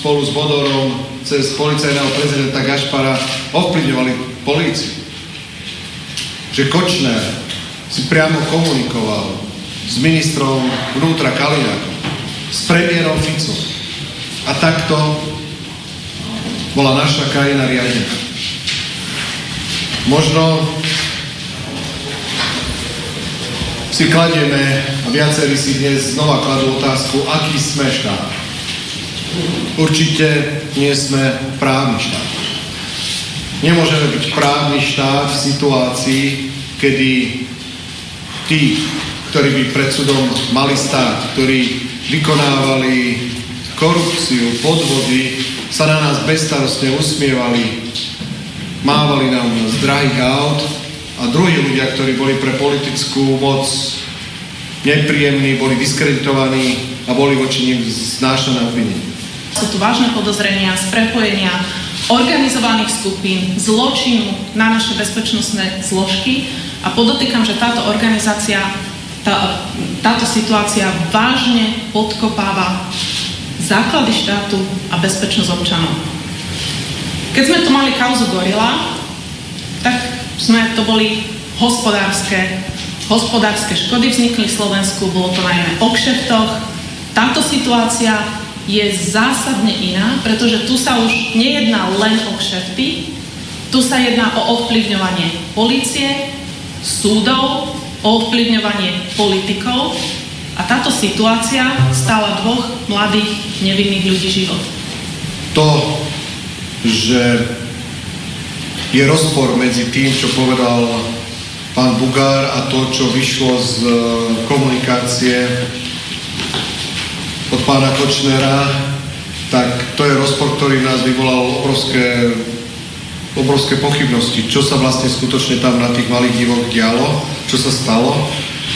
spolu s Bodorom cez policajného prezidenta Gašpara ovplyvňovali políciu. Že Kočner si priamo komunikoval s ministrom vnútra Kaliňákom, s premiérom Ficom. A takto bola naša krajina riadená. Možno si kladieme, a viacerí si dnes znova kladú otázku, aký sme štát. Určite nie sme právny štát. Nemôžeme byť právny štát v situácii, kedy tí, ktorí by pred súdom mali stáť, ktorí vykonávali korupciu, podvody, sa na nás bezstarostne usmievali, mávali nám z drahých aut a druhí ľudia, ktorí boli pre politickú moc nepríjemní, boli diskreditovaní a boli voči nim znášané obvinenia. Sú tu vážne podozrenia z prepojenia organizovaných skupín, zločinu na naše bezpečnostné zložky a podotýkam, že táto organizácia, tá, táto situácia vážne podkopáva základy štátu a bezpečnosť občanov. Keď sme tu mali kauzu Gorila, tak sme to boli hospodárske, hospodárske škody vznikli v Slovensku, bolo to najmä o kšeftoch. Táto situácia je zásadne iná, pretože tu sa už nejedná len o kšefty, tu sa jedná o ovplyvňovanie policie, súdov, o ovplyvňovanie politikov a táto situácia stála dvoch mladých nevinných ľudí život. To, že je rozpor medzi tým, čo povedal pán Bugár a to, čo vyšlo z e, komunikácie od pána Kočnera, tak to je rozpor, ktorý nás vyvolal obrovské, obrovské pochybnosti, čo sa vlastne skutočne tam na tých malých divoch dialo, čo sa stalo.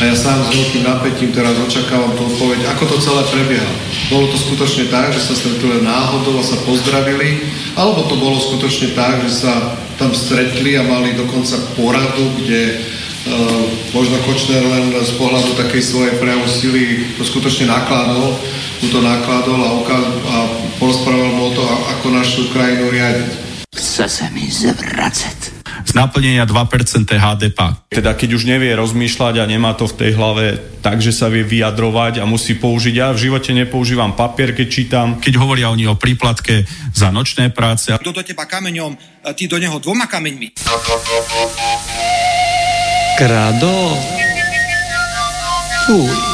A ja sám s veľkým napätím teraz očakávam tú odpoveď, ako to celé prebieha. Bolo to skutočne tak, že sa stretli len náhodou a sa pozdravili, alebo to bolo skutočne tak, že sa tam stretli a mali dokonca poradu, kde Uh, možno Kočner len z pohľadu takej svojej prejavu sily to skutočne nakladol, mu to nakladol a, uká- a porozprával mu o to, ako našu krajinu riadiť. Chce sa mi zvracať. Z naplnenia 2% HDP. Teda keď už nevie rozmýšľať a nemá to v tej hlave tak, že sa vie vyjadrovať a musí použiť. Ja v živote nepoužívam papier, keď čítam. Keď hovoria oni o príplatke za nočné práce. Kto do teba kameňom, ty do neho dvoma kameňmi. Kradol? Fuj.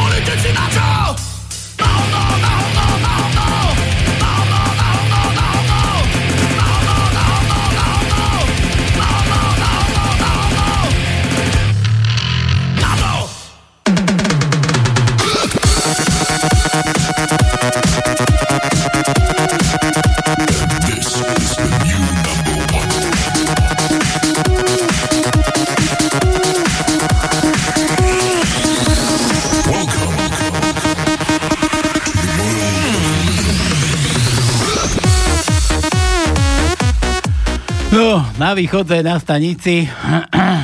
na východe na stanici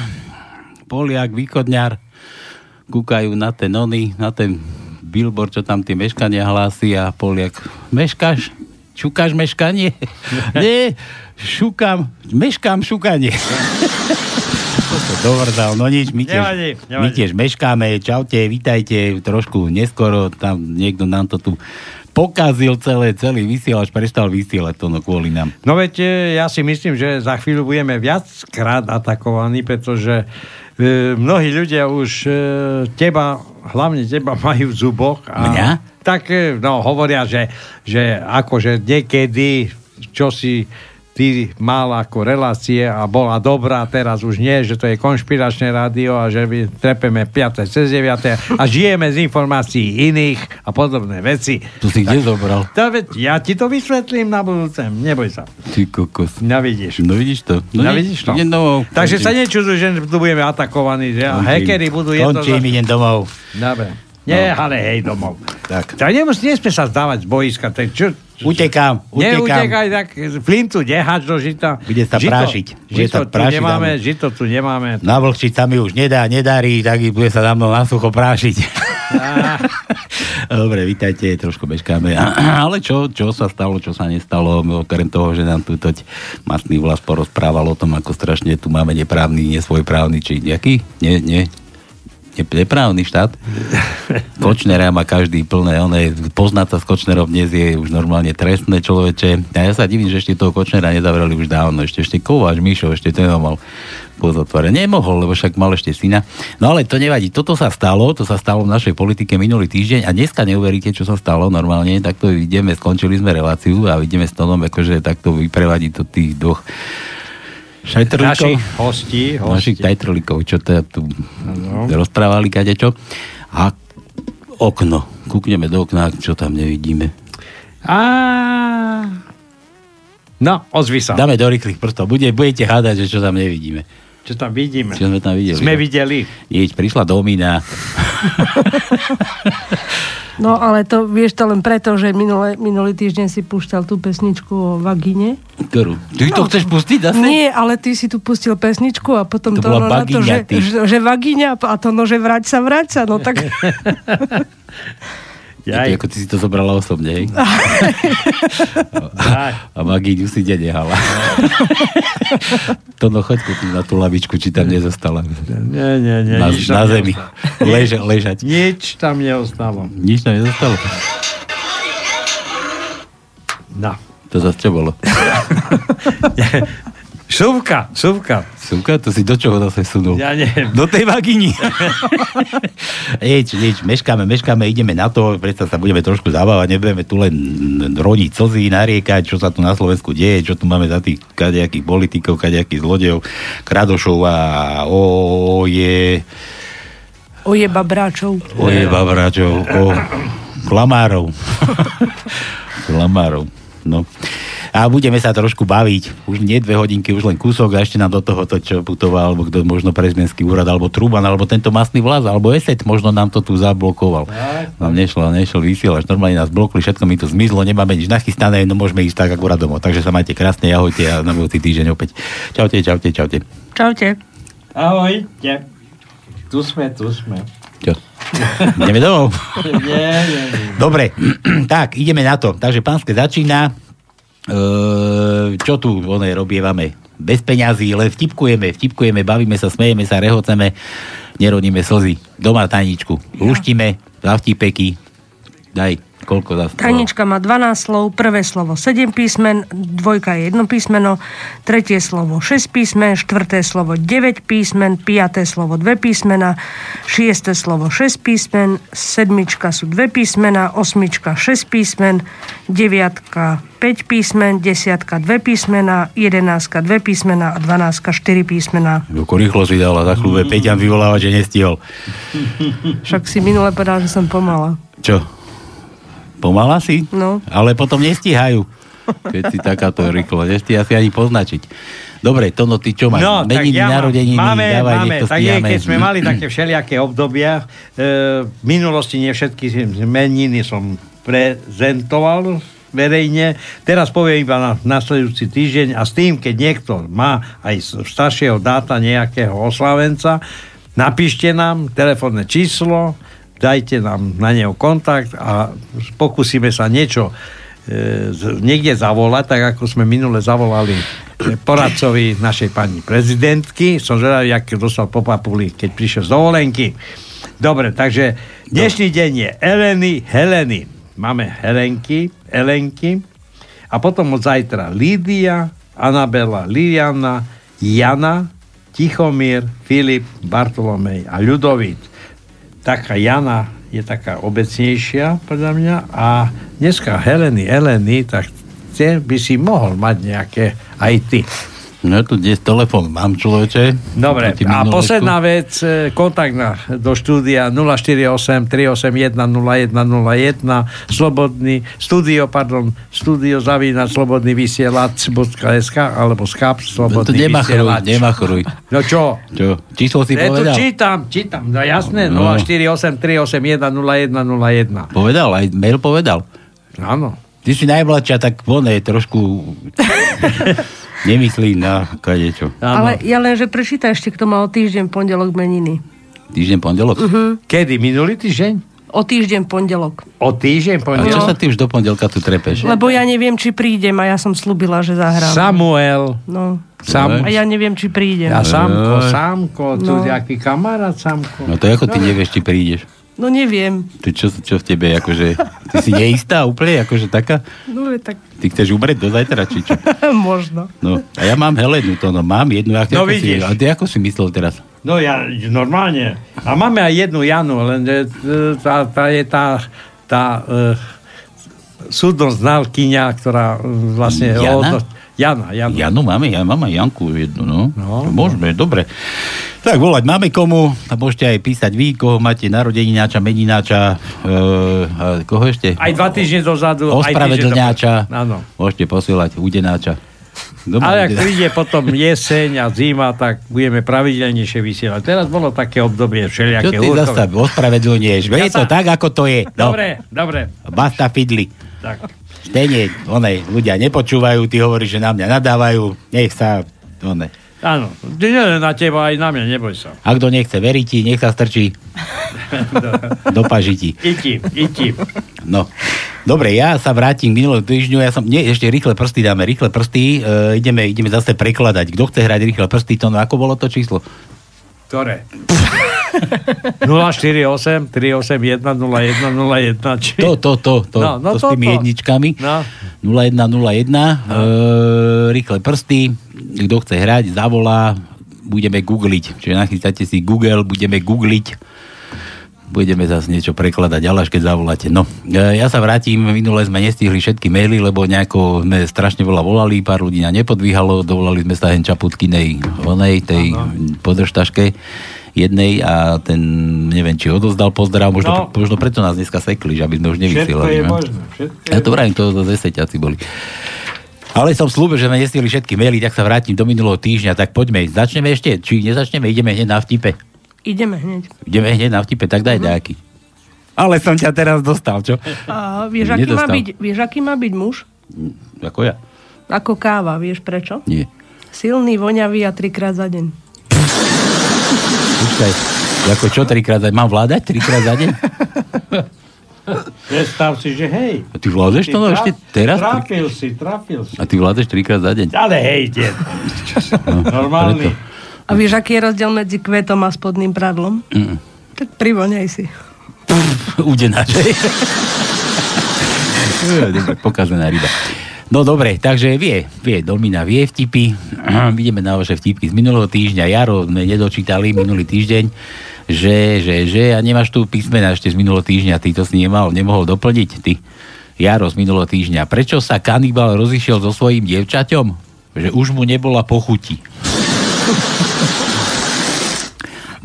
Poliak, východňar kúkajú na ten ony, na ten billboard, čo tam tie meškania hlási a Poliak, meškáš? Šukáš meškanie? Nie, šukám, meškám šukanie. dovrdal, no nič, my tiež, Nevadí, my nevadí. tiež meškáme, čaute, vítajte, trošku neskoro, tam niekto nám to tu pokazil celé, celý vysielač, prestal vysielať to no kvôli nám. No veď ja si myslím, že za chvíľu budeme viackrát atakovaní, pretože e, mnohí ľudia už e, teba, hlavne teba majú v zuboch. A, Mňa? Tak e, no, hovoria, že, že akože niekedy, čo si ty mal ako relácie a bola dobrá, teraz už nie, že to je konšpiračné rádio a že my trepeme 5. cez 9. a žijeme z informácií iných a podobné veci. Tu si kde zobral? To, ja ti to vysvetlím na budúce, neboj sa. Ty kokos. No vidíš. No vidíš to. No, nie- vidíš to. idem domov. Takže sa Končím. nečuduj, že tu budeme atakovaní, že a hackeri budú jedno... Končím, idem domov. Dobre. Nie, ale hej, domov. Tak. Tak nemus, nesme sa zdávať z boiska. Tak čo, Utekám, utekám. Neutekaj, tak flintu nehač do žita. Bude sa Žito- prášiť. Žito sa tu prášiť, nemáme, áno. žito tu nemáme. Navlhčiť sa mi už nedá, nedarí, tak bude sa za mnou na sucho prášiť. Dobre, vítajte, trošku bežkáme. Ale čo, čo sa stalo, čo sa nestalo, okrem toho, že nám tu toť masný vlast porozprával o tom, ako strašne tu máme neprávny, nesvojprávny, či nejaký? Nie, nie, neprávny štát. Kočnera má každý plné, one, poznať sa s Kočnerom dnes je už normálne trestné človeče. A ja sa divím, že ešte toho Kočnera nezavreli už dávno. Ešte, ešte Kováč, Mišo, ešte ten ho mal pozotvore. Nemohol, lebo však mal ešte syna. No ale to nevadí. Toto sa stalo, to sa stalo v našej politike minulý týždeň a dneska neuveríte, čo sa stalo normálne. Takto ideme, skončili sme reláciu a ideme s tom, akože takto vyprevadiť to tých dvoch. Našich hostí, hostí. Našich tajtrlíkov, čo teda tu Áno. rozprávali kadečo. A okno. Kúkneme do okna, čo tam nevidíme. A... No, ozvi sa. Dáme do rýchlych prstov. Bude, budete hádať, že čo tam nevidíme. Čo tam vidíme? Čo sme tam videli? Sme videli. Nič, prišla Domina. No ale to vieš to len preto, že minulé, minulý týždeň si púšťal tú pesničku o vagíne. Ktorú? Ty to chceš pustiť zase? Nie, ale ty si tu pustil pesničku a potom To to, no, na to, že, že, že vagíňa a to no, že vrať sa, vrať sa, no tak... Ty, ako ty si to zobrala osobne, hej? A Magíňu si kde nehala. to no, choď kúpiť na tú lavičku, či tam nezostala. Nie, nie, nie. Na, na zemi. Leža, ležať. Nič tam neostalo. Nič tam nezostalo. No. To zase čo bolo? Šuvka, šuvka. Súka, to si do čoho zase sunul? Ja neviem. Do tej vagíny. nič, nič, meškáme, meškáme, ideme na to, predsa sa budeme trošku zabávať, nebudeme tu len rodiť slzy, nariekať, čo sa tu na Slovensku deje, čo tu máme za tých kadejakých politikov, kadejakých zlodejov, kradošov a o, je, Oje babráčov. o je babráčov, o klamárov. klamárov, no. A budeme sa trošku baviť. Už nie dve hodinky, už len kúsok a ešte nám do toho to, čo putoval, alebo kto možno prezidentský úrad, alebo Truban, alebo tento masný vlaz, alebo Eset, možno nám to tu zablokoval. Nám nešlo, nešlo vysielač, normálne nás blokli, všetko mi to zmizlo, nemáme nič nachystané, no môžeme ísť tak akurát domov. Takže sa majte krásne, ahojte a na budúci týždeň opäť. Čaute, čaute, čaute. Čaute. Ahojte. Tu sme, tu sme. Čo? Ideme domov. Nie, nie, nie. Dobre, tak, ideme na to. Takže pánske začína. Čo tu oné robievame? Bez peňazí, len vtipkujeme, vtipkujeme, bavíme sa, smejeme sa, rehoceme, nerodíme slzy. Doma tajničku. Luštíme, za vtipeky. Daj, koľko za Tajnička má 12 slov, prvé slovo 7 písmen, dvojka je jedno písmeno, tretie slovo 6 písmen, štvrté slovo 9 písmen, piaté slovo 2 písmena, šiesté slovo 6 písmen, sedmička sú 2 písmena, osmička 6 písmen, deviatka 5 písmen, desiatka 2 písmena, jedenáctka 2 písmena a dvanáctka 4 písmena. Ako rýchlo si dala, za chvíľu Peťan vyvolávať, že nestihol. Však si minule povedal, že som pomala. Čo? Pomala si? No. Ale potom nestíhajú. Keď si takáto rýchlo, nestíha si ani poznačiť. Dobre, Tono, ty čo máš? No, tak Meniny, ja narodeniny, máme, dávaj, máme, nech to tak je, keď sme mali také všelijaké obdobia, e, v minulosti nie všetky meniny som prezentoval verejne. Teraz poviem iba na nasledujúci týždeň a s tým, keď niekto má aj z staršieho dáta nejakého oslavenca, napíšte nám telefónne číslo, dajte nám na neho kontakt a pokúsime sa niečo e, niekde zavolať, tak ako sme minule zavolali e, poradcovi našej pani prezidentky. Som zvedavý, aký dostal po papuli, keď prišiel z dovolenky. Dobre, takže dnešný deň je Eleny Heleny. máme Helenky, Elenky a potom od zajtra Lídia, Anabela, Liliana, Jana, Tichomír, Filip, Bartolomej a Ľudovít. Taká Jana je taká obecnejšia, podľa mňa, a dneska Heleny, Eleny, tak tie by si mohol mať nejaké aj ty. No tu dnes telefon mám, človeče. Dobre, a posledná vec, e, kontakt na, do štúdia 048 381 0101 slobodný, studio, pardon, studio zavína slobodný vysielač.sk alebo skap No slobodný nemachruj, vysielač. nemachruj. No čo? Čo? Číslo si Ja tu povedal? čítam, čítam, no jasné, No. 048 381 0101. Povedal, aj mail povedal. Áno. Ty si najmladšia, tak one trošku nemyslí na kadečo. Ale ja len, že prečítaj ešte, kto mal o týždeň pondelok meniny. Týždeň pondelok? Uh-huh. Kedy? Minulý týždeň? O týždeň pondelok. O týždeň A čo sa ty už do pondelka tu trepeš? Lebo ja neviem, či prídem a ja som slúbila, že zahrám. Samuel. No. Sam- A ja neviem, či prídem. Ja Samko. Samko, tu No. nejaký kamarát Samko. No to ako ty nevieš, či prídeš. No neviem. Ty čo, čo v tebe, akože, ty si neistá úplne, akože taká? No je tak Ty chceš umrieť do zajtra, či čo? možno. No, a ja mám Helenu, to no, mám jednu. Ako, No ako si, vidíš. a ty ako si myslel teraz? No ja, normálne. A máme aj jednu Janu, len e, tá, tá je tá, tá e, súdno znalkyňa, ktorá e, vlastne... Jana? Jana, Jana. Janu máme, ja mám aj Janku jednu, no. No. Môžeme, dobre. Tak volať máme komu, a môžete aj písať vy, koho máte narodenináča, menináča, e, koho ešte? Aj dva týždne dozadu. Ospravedlňáča, Áno. môžete posielať udenáča. Má Ale ak príde potom jeseň a zima, tak budeme pravidelnejšie vysielať. Teraz bolo také obdobie Čo všelijaké ty húrkové. zase ospravedlňuješ? Ja Je to sa- tak, ako to je. No. Dobre, dobre. Basta fidli. Tak. Stejne, onej, ľudia nepočúvajú, ty hovoríš, že na mňa nadávajú, nech sa, onej. Áno, nie len na teba, aj na mňa, neboj sa. A kto nechce veriť ti, nech sa strčí do pažiti. Iti, iti. No. Dobre, ja sa vrátim k týždňu. Ja som, nie, ešte rýchle prsty dáme, rýchle prsty. E, ideme, ideme zase prekladať. Kto chce hrať rýchle prsty, to no, ako bolo to číslo? Ktoré? 048 381 0101 či... To, to, to, to, No, no to, s to, tými to. jedničkami. No. 0101, no. e, rýchle prsty. Kto chce hrať, zavolá. Budeme googliť. Čiže nachystáte si Google, budeme googliť. Budeme zase niečo prekladať, ale až keď zavoláte. No, e, ja sa vrátim, minule sme nestihli všetky maily, lebo nejako sme strašne veľa volali, pár ľudí na nepodvíhalo, dovolali sme sa hen Čaputkinej, onej, tej podržtaške jednej a ten, neviem, či odozdal pozdrav, možno, No. možno preto nás dneska sekli, že aby sme už Všetko nevysielali. je no. možné. Všetko Ja to vrajím, to zase deseťaci boli. Ale som slúbil, že sme nestihli všetky maily, tak sa vrátim do minulého týždňa, tak poďme. Začneme ešte, či nezačneme, ideme hneď na vtipe. Ideme hneď. Ideme hneď na vtipe, tak daj nejaký. Ale som ťa teraz dostal, čo? A vieš, aký má byť, vieš, aký má byť muž? Ako ja? Ako káva, vieš prečo? Nie. Silný, voňavý a trikrát za deň. Počkaj, ako čo trikrát za Mám vládať trikrát za deň? Predstav si, že hej. A ty vládeš to no, Ty ešte traf- teraz? Trafil si, trafil si. A ty vládeš trikrát za deň? Ale hej, deň. No, Normálny. preto. A vieš, aký je rozdiel medzi kvetom a spodným pradlom? Mm. Tak privoňaj si. Udenáč. Dobre, pokazená ryba. No dobre, takže vie, vie, Domina vie vtipy. Vidíme na vaše vtipky z minulého týždňa. Jaro sme nedočítali minulý týždeň, že, že, že, a nemáš tu písmena ešte z minulého týždňa, ty to si nemal, nemohol doplniť, ty. Jaro z minulého týždňa. Prečo sa kanibal rozišiel so svojím dievčaťom? Že už mu nebola pochuti.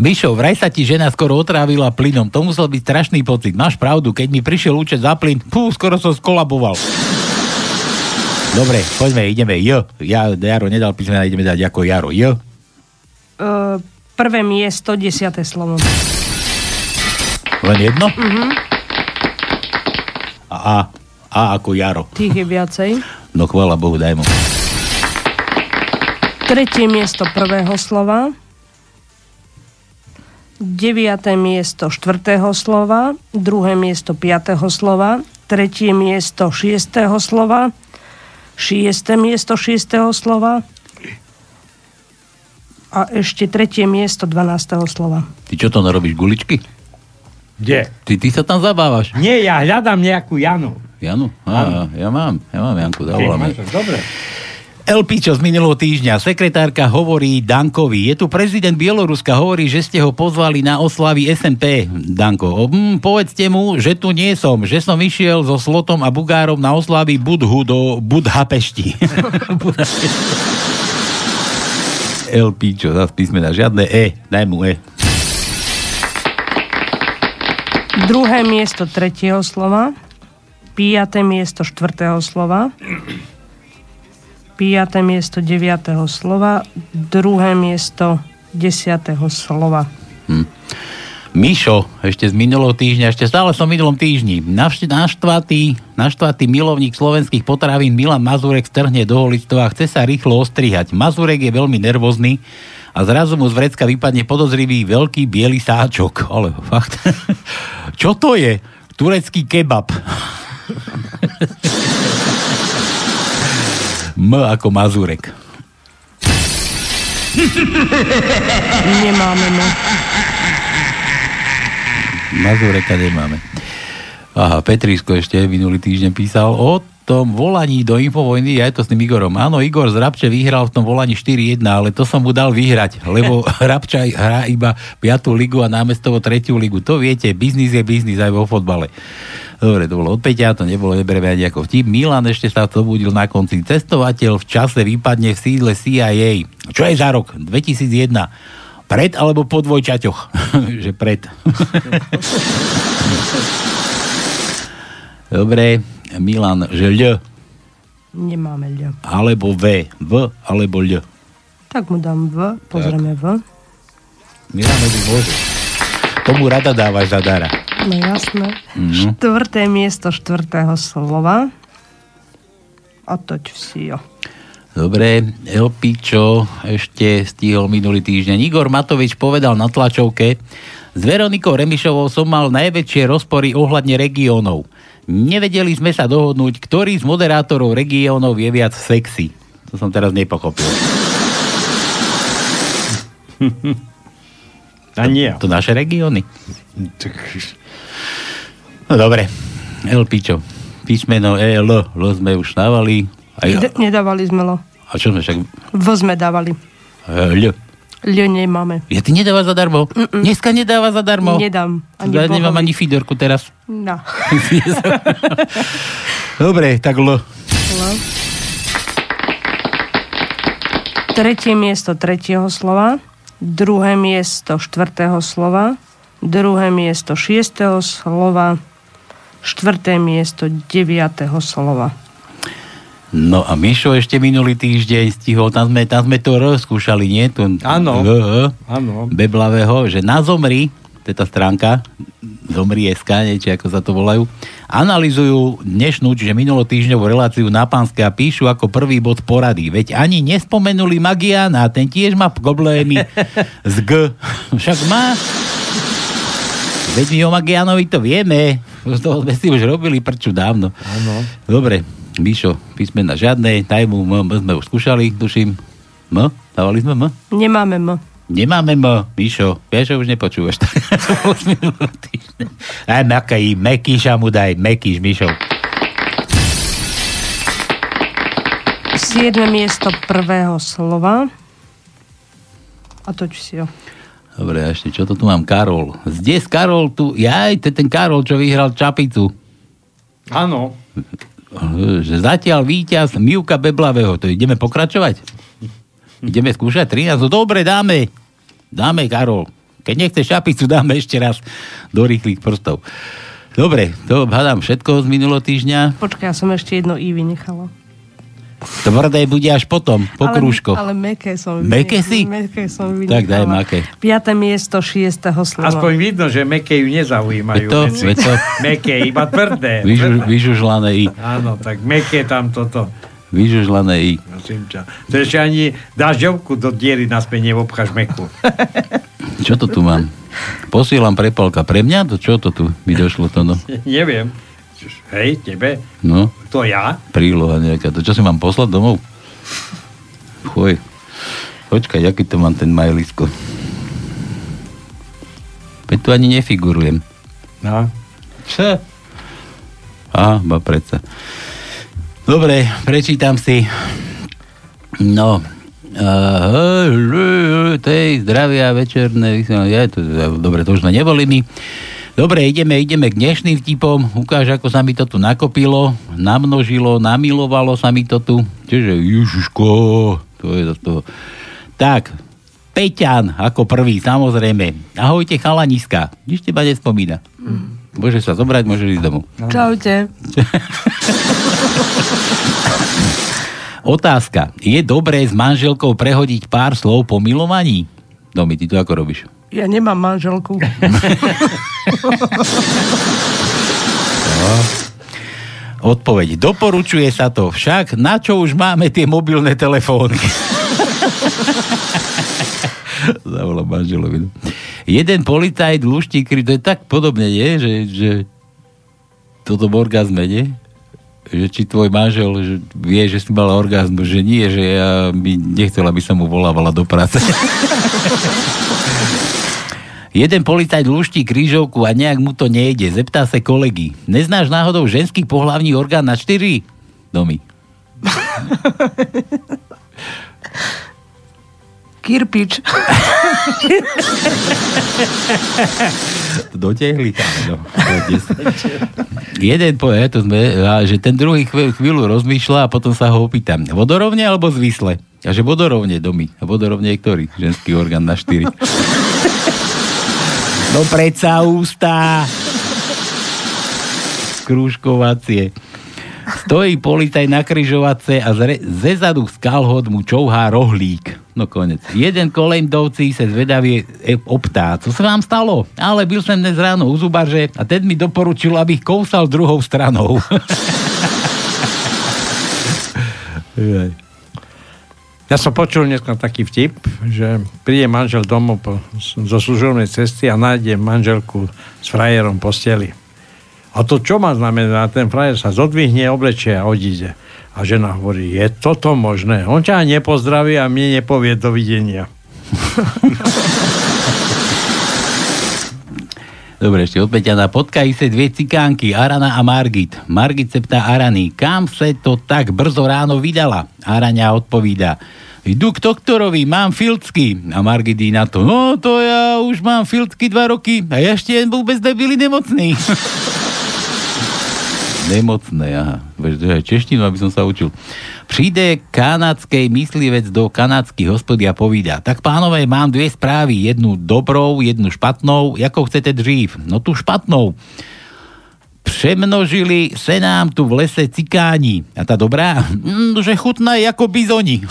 Mišo, vraj sa ti žena skoro otrávila plynom. To musel byť strašný pocit. Máš pravdu, keď mi prišiel účet za plyn, pú, skoro som skolaboval. Dobre, poďme, ideme. J. Ja, Jaro nedal písmena, ideme dať ako Jaro. J. Uh, prvé miesto, desiate slovo. Len jedno? Mhm. A A. A ako Jaro. Tých je viacej. No chvála Bohu, daj mu. Tretie miesto prvého slova. Deviate miesto štvrtého slova. Druhé miesto piatého slova. Tretie miesto šiestého slova. Šiesté miesto šiestého slova. A ešte tretie miesto 12. slova. Ty čo to narobíš, guličky? Kde? Ty, ty sa tam zabávaš. Nie, ja hľadám nejakú Janu. Janu? Á, ja mám, ja mám Janku, zavoláme. Dobre. El Pičo z minulého týždňa. Sekretárka hovorí Dankovi. Je tu prezident Bieloruska, hovorí, že ste ho pozvali na oslavy SNP. Danko, hm, povedzte mu, že tu nie som, že som išiel so Slotom a Bugárom na oslavy Budhu do Budhapešti. El Pičo, zase písmena, žiadne E, daj mu E. Druhé miesto tretieho slova. Piaté miesto štvrtého slova. Piaté miesto deviatého slova. Druhé miesto desiatého slova. Hm. Mišo, ešte z minulého týždňa, ešte stále som v minulom týždni. Naštvatý, naštvatý milovník slovenských potravín Milan Mazurek strhne do holictva a chce sa rýchlo ostrihať. Mazurek je veľmi nervózny a zrazu mu z vrecka vypadne podozrivý veľký biely sáčok. Ale fakt. Čo to je? Turecký kebab. M ako Mazurek. Nemáme no. Mazureka nemáme. Aha, Petrisko ešte minulý týždeň písal o tom volaní do Infovojny, aj to s tým Igorom. Áno, Igor z Rabče vyhral v tom volaní 4-1, ale to som mu dal vyhrať, lebo Rabča hrá iba 5. ligu a námestovo 3. ligu. To viete, biznis je biznis aj vo fotbale. Dobre, to bolo od Peťa, to nebolo, nebereme ani ako vtip. Milan ešte sa to budil na konci. Cestovateľ v čase vypadne v sídle CIA. Čo je za rok? 2001. Pred alebo po dvojčaťoch? že pred. Dobre, Milan, že ľ, Nemáme ľ. alebo V, V, alebo ľ. Tak mu dám V, pozrieme V. Milan, by môže. Tomu rada dávaš zadara. No jasné. Mhm. Štvrté miesto štvrtého slova. Otoč si jo. Dobre, Elpičo ešte stihol minulý týždeň. Igor Matovič povedal na tlačovke, s Veronikou Remišovou som mal najväčšie rozpory ohľadne regiónov. Nevedeli sme sa dohodnúť, ktorý z moderátorov regiónov je viac sexy. To som teraz nepochopil. A nie. To naše regióny. No dobre, Elpičo. Písmeno E, L, L sme už dávali. Aj, Ned- nedávali sme lo. a čo sme však... V sme dávali. E, L. Ľ nemáme. Ja ty nedáva zadarmo? Mm-mm. Dneska nedáva zadarmo? Nedám. Ani ja nemám ani Fidorku teraz. No. Dobre, tak L. L. Tretie miesto tretieho slova. Druhé miesto štvrtého slova. Druhé miesto šiestého slova. Štvrté miesto deviatého slova. No a Mišo ešte minulý týždeň stihol, tam sme, tam sme to rozkúšali, nie? Áno. Beblavého, že na Zomri, to je tá stránka, Zomri SK, nie, či ako sa to volajú, analizujú dnešnú, čiže minulotýždňovú reláciu na Pánske a píšu ako prvý bod porady. Veď ani nespomenuli Magiana, ten tiež má problémy z G. Však má. Veď my o Magianovi to vieme. Z toho sme si už robili prču dávno. Áno. Dobre, Mišo, písmena žiadne, daj mu M, M sme už skúšali, tuším. M? Dávali sme M? Nemáme M. Nemáme M, Mišo, vieš, že už nepočúvaš. Daj Meký, Mekíša mu daj, Mekíš, Mišo. Siedme miesto prvého slova. A toč si ho. Dobre, a ešte, čo to tu mám? Karol. Zdes Karol tu, jaj, to je ten Karol, čo vyhral Čapicu. Áno. Že zatiaľ víťaz Mivka Beblavého. To ideme pokračovať? Ideme skúšať 13? No dobre, dáme. Dáme, Karol. Keď nechceš šapicu, dáme ešte raz do rýchlych prstov. Dobre, to hádam všetko z minulého týždňa. Počkaj, ja som ešte jedno I vynechala. Tvrdé bude až potom, po ale, krúžko. Ale meké som Meké si? Meké som vynechala. Tak daj maké. Piaté miesto šiestého slova. Aspoň vidno, že meké ju nezaujímajú. Veď to, veď to. Meké, iba tvrdé. Vyžu, vyžužlané I. Áno, tak meké tam toto. Vyžužlané I. Prosím ťa. To ešte ani dažďovku do diery naspäť neobcháš meku. Čo to tu mám? Posielam prepalka pre mňa? To čo to tu mi došlo to no? Neviem. Hej, tebe? No, To ja? príloha nejaká. To čo si mám poslať domov? Chuj. Počkaj, aký to mám ten majlisko. Veď tu ani nefigurujem. No. Čo? Á, ba predsa. Dobre, prečítam si. No. Tej zdravia večerné. Je, to, dobre, to už sme neboli my. Dobre, ideme, ideme k dnešným vtipom. Ukáž, ako sa mi to tu nakopilo, namnožilo, namilovalo sa mi to tu. Čiže, Ježiško, to je to. Tak, Peťan ako prvý, samozrejme. Ahojte, chalaniska. Nič teba nespomína. Mm. Môžeš sa zobrať, môžeš ísť domov. Čaute. Otázka. Je dobré s manželkou prehodiť pár slov po milovaní? Domi, ty to ako robíš? Ja nemám manželku. No. Odpoveď. Doporučuje sa to však, na čo už máme tie mobilné telefóny. Zavolám manželovi. Jeden policajt luští kry, to je tak podobne, nie? Že, že toto orgazme, nie? Že či tvoj manžel že vie, že si mala orgazmu, že nie, že ja by nechcel, aby som mu volávala do práce. Jeden policajt luští krížovku a nejak mu to nejde. Zeptá sa kolegy. Neznáš náhodou ženský pohlavný orgán na štyri? Domy. Kirpič. Dotiahli tam, no. Jeden povie, to sme, že ten druhý chvíľu rozmýšľa a potom sa ho opýtam. Vodorovne alebo zvisle? A že vodorovne domy. A vodorovne je ktorý? Ženský orgán na štyri. No predsa ústa. Krúžkovacie. Stojí policaj na kryžovatce a zre, ze zadu z kalhot mu čouhá rohlík. No konec. Jeden kolejndovci sa zvedavie optá. Co sa vám stalo? Ale byl som dnes ráno u zubaře a ten mi doporučil, abych kousal druhou stranou. Ja som počul dneska taký vtip, že príde manžel domov po, zo služobnej cesty a nájde manželku s frajerom posteli. A to čo má znamená? Ten frajer sa zodvihne, oblečie a odíde. A žena hovorí, je toto možné? On ťa nepozdraví a mne nepovie dovidenia. Dobre, ešte opäť na potkají sa dve cikánky, Arana a Margit. Margit se ptá Arany, kam se to tak brzo ráno vydala? Araňa odpovída, Jdu k doktorovi, mám filcky. A Margit na to, no to ja už mám filcky dva roky a ešte vôbec nebyli nemocný. Nemocné, aha. Veď, aj češtinu, aby som sa učil. Přijde kanadskej myslivec do kanadských hospody a povída, tak pánové, mám dve správy, jednu dobrou, jednu špatnou, ako chcete dřív? No tu špatnou. Přemnožili se nám tu v lese cikáni. A tá dobrá? Mm, že chutná ako bizoni.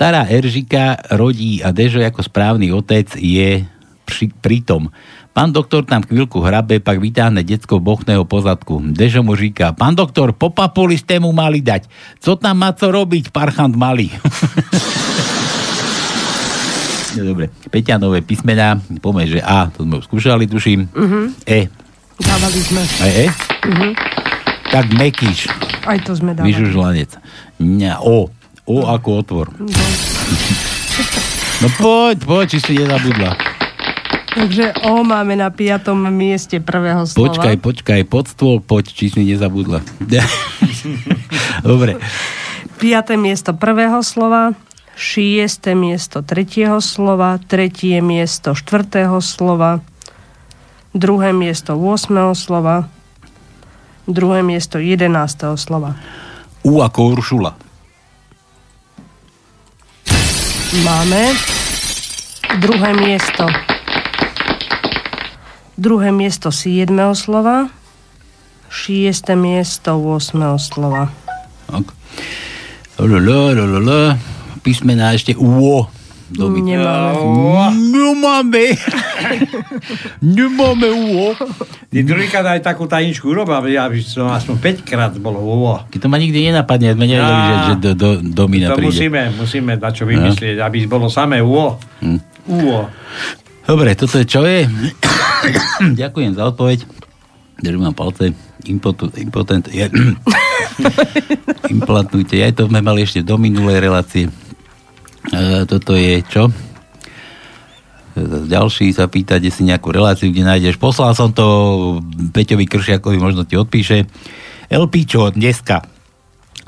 Stará Eržika rodí a Dežo ako správny otec je pri, pritom. Pán doktor tam chvíľku hrabe, pak vytáhne detsko bochného pozadku. Dežo mu říká, pán doktor, po papuli ste mu mali dať. Co tam má co robiť, parchant malý? no, dobre, Peťanové písmená, poďme, že A, to sme už skúšali, tuším. Mhm. E, Dávali sme. aj E? Mhm. Tak Mekíš, Aj to sme dávali. vyžužlanec. Ňa, O, O ako otvor. No. No poď, poď, či si nezabudla. Takže O máme na piatom mieste prvého slova. Počkaj, počkaj, pod stôl, poď, či si nezabudla. Dobre. Piaté miesto prvého slova, šiesté miesto tretieho slova, tretie miesto štvrtého slova, druhé miesto 8. slova, druhé miesto 11. slova. U ako Uršula. Máme druhé miesto druhé miesto 7. slova, šiesté miesto 8. slova. Tak. Lolo, lolo, písmená ešte UO. Doby. Nemáme. Nemáme. Nemáme UO. Ty druhýkrát aj takú tajničku urob, aby, aby som aspoň 5 krát bolo. Keď to ma nikdy nenapadne, sme nevedeli, že, že do, do, do mina To príde. musíme, musíme dať čo vymyslieť, aby bolo samé uvo. Hm. Uvo. Dobre, toto je čo je? Ďakujem za odpoveď. Držím vám palce. Impotu, impotent je. Implantujte. Aj to sme mali ešte do minulej relácie. E, toto je čo? Zas Ďalší sa pýta, kde si nejakú reláciu, kde nájdeš. Poslal som to Peťovi Kršiakovi, možno ti odpíše. LPčo dneska.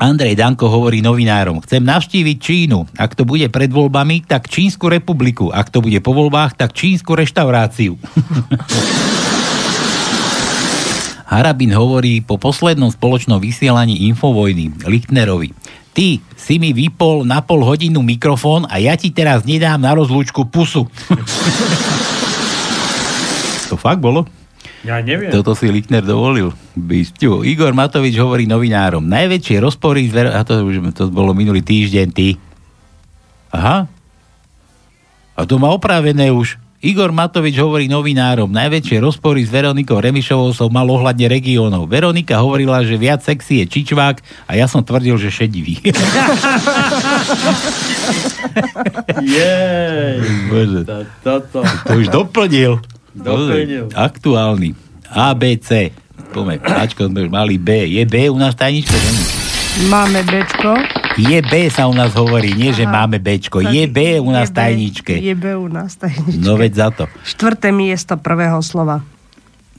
Andrej Danko hovorí novinárom, chcem navštíviť Čínu. Ak to bude pred voľbami, tak Čínsku republiku. Ak to bude po voľbách, tak Čínsku reštauráciu. Harabin hovorí po poslednom spoločnom vysielaní Infovojny Lichtnerovi. Ty si mi vypol na pol hodinu mikrofón a ja ti teraz nedám na rozlúčku pusu. to fakt bolo? Ja neviem. Toto si Lichtner dovolil. Bysťu. Igor Matovič hovorí novinárom. Najväčšie rozpory... Zver... A to, už, to bolo minulý týždeň, ty. Aha. A to má opravené už. Igor Matovič hovorí novinárom. Najväčšie rozpory s Veronikou Remišovou som mal ohľadne regiónov. Veronika hovorila, že viac sexy je čičvák a ja som tvrdil, že šedivý. Jej. Bože. To- Toto. To už doplnil. Doplnil. Aktuálny. ABC. Poďme, Ačko sme už mali B. Je B u nás tajničko? Máme Bčko. Je B sa u nás hovorí, nie že máme Bčko. Je B u nás Je B- tajničke. Je B u nás tajničke. No veď za to. Štvrté miesto prvého slova.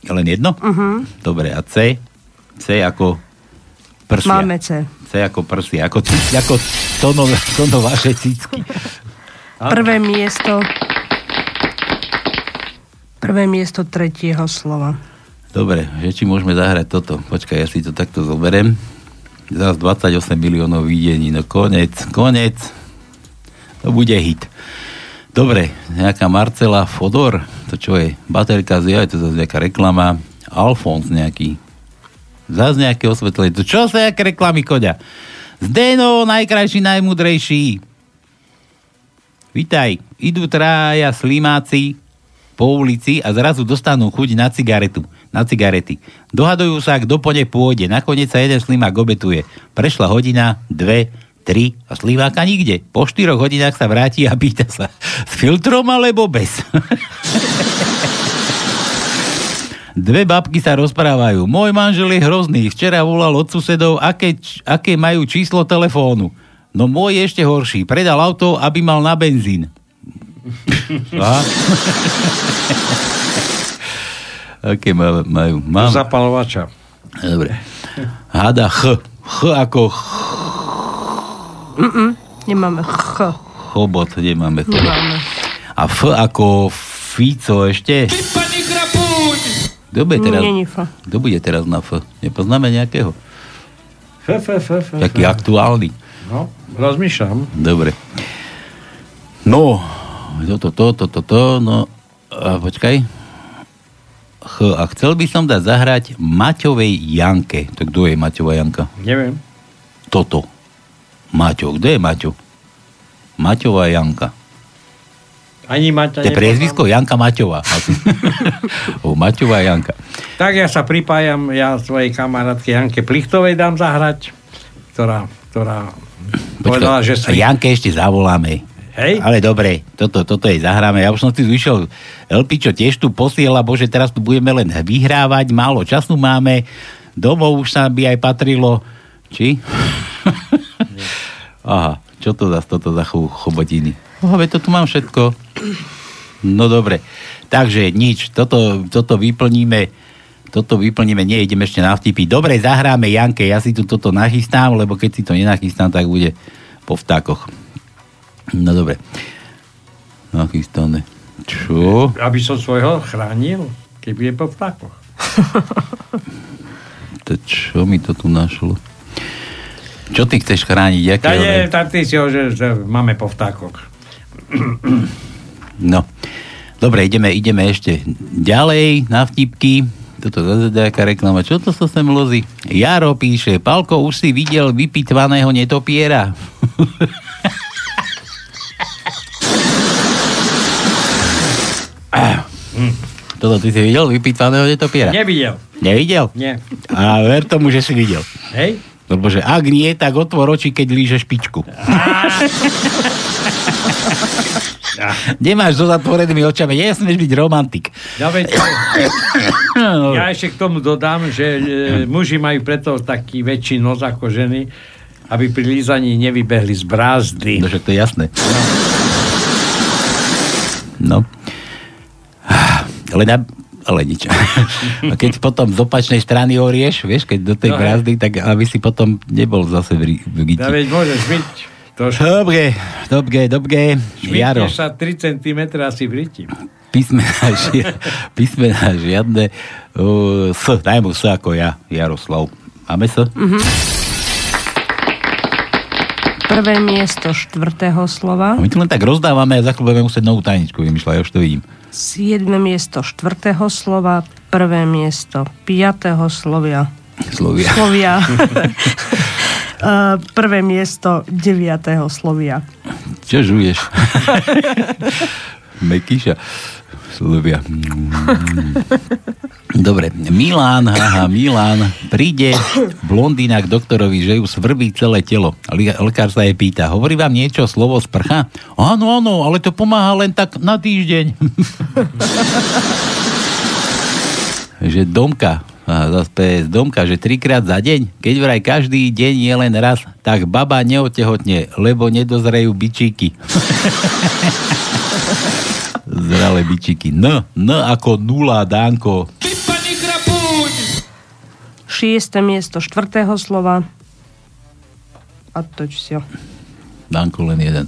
Len jedno? Uh-huh. Dobre, a C? C ako prsia. Máme C. C ako prsia. Ako, ako tono, tono vaše cicky. Prvé miesto prvé miesto tretieho slova. Dobre, že či môžeme zahrať toto. Počkaj, ja si to takto zoberiem. Zas 28 miliónov videní. No konec, konec. To bude hit. Dobre, nejaká Marcela Fodor, to čo je? Baterka z to zase nejaká reklama. Alfons nejaký. Zase nejaké osvetlenie. To čo sa nejaké reklamy kodia? Zdeno, najkrajší, najmudrejší. Vítaj, idú traja slimáci po ulici a zrazu dostanú chuť na cigaretu, na cigarety. Dohadujú sa, kto po ne pôjde. Nakoniec sa jeden slimák obetuje. Prešla hodina, dve, tri a slimáka nikde. Po štyroch hodinách sa vráti a pýta sa, s filtrom alebo bez? Dve babky sa rozprávajú. Môj manžel je hrozný. Včera volal od susedov, aké, aké majú číslo telefónu. No môj je ešte horší. Predal auto, aby mal na benzín. Aha. Aké majú? majú? Mám. Zapalovača. Dobre. Hada Ch. Ch ako ch, Mm-mm, nemáme ch. chobot, nemáme to. Nemáme. A F ako Fico ešte? Kto bude teraz? Není F. Kto bude teraz na F? Nepoznáme nejakého? F, f, f, f, Taký aktuálny. No, rozmýšľam. Dobre. No, toto, to, toto, to, no, a počkaj. Ch, a chcel by som dať zahrať Maťovej Janke. To kto je Maťová Janka? Neviem. Toto. Maťo. Kto je Maťo? Maťová Janka. Ani Maťa To je priezvisko Janka Maťová. O, Maťová Janka. Tak ja sa pripájam, ja svojej kamarátke Janke Plichtovej dám zahrať, ktorá, ktorá povedala, že si... Janke ešte zavoláme. Hej? Ale dobre, toto, toto je zahráme. Ja už som si vyšiel, Elpičo tiež tu posiela, bože, teraz tu budeme len vyhrávať, málo času máme, domov už sa by aj patrilo. Či? Aha, čo to za toto za chobotiny? Oh, to tu mám všetko. No dobre. Takže nič, toto, toto vyplníme toto vyplníme, nie, ideme ešte na vtipy. Dobre, zahráme Janke, ja si tu toto nachystám, lebo keď si to nenachystám, tak bude po vtákoch. No dobre. Nachystané. Čo? Aby som svojho chránil, keď bude po vtákoch. To čo mi to tu našlo? Čo ty chceš chrániť? Tak nie, tak ty si ho, že, že máme po vtákoch. No. Dobre, ideme, ideme ešte ďalej na vtipky. Toto zase nejaká reklama. Čo to sa sem lozí? Jaro píše, Palko, už si videl vypitvaného netopiera? Toto ty si videl vypitvaného netopiera? Nevidel. Nevidel? Nie. A ver tomu, že si videl. Hej? Lebo že ak nie, tak otvor oči, keď líže špičku. Nemáš so zatvorenými očami, nesmieš byť romantik. Ja, veď, ja ešte k tomu dodám, že e, muži majú preto taký väčší nos ako ženy, aby pri lízaní nevybehli z brázdy. No to je jasné. No. Ale, na, ale nič. A keď potom z opačnej strany orieš, vieš, keď do tej No, brázdy, tak aby si potom nebol zase v, ri- v giti. Ja veď môžeš byť. To Dobre, dobre, dobre. Jaro, sa 3 cm asi v riti. písmená, ži- písmená žiadne. Uh, s, daj mu S ako ja, Jaroslav. Máme S? Mhm. Prvé miesto štvrtého slova. My tu len tak rozdávame a za chvíľu budeme musieť novú tajničku vymýšľať, ja už to vidím. Siedme miesto štvrtého slova. Prvé miesto piatého slovia. Slovia. Slovia. Eh, Prvé miesto deviatého slovia. Čo žuješ? Mekíša. Slovia. Dobre, Milán, haha, Milán, príde blondína k doktorovi, že ju svrbí celé telo. Le- Lekár sa jej pýta, hovorí vám niečo slovo sprcha? Áno, áno, ale to pomáha len tak na týždeň. že Domka, zase PS Domka, že trikrát za deň, keď vraj každý deň je len raz, tak baba neotehotne, lebo nedozrejú bičíky. Zralé bičíky. N, N ako nula, Dánko. Šieste miesto štvrtého slova. A toč si ho. Danko len jeden.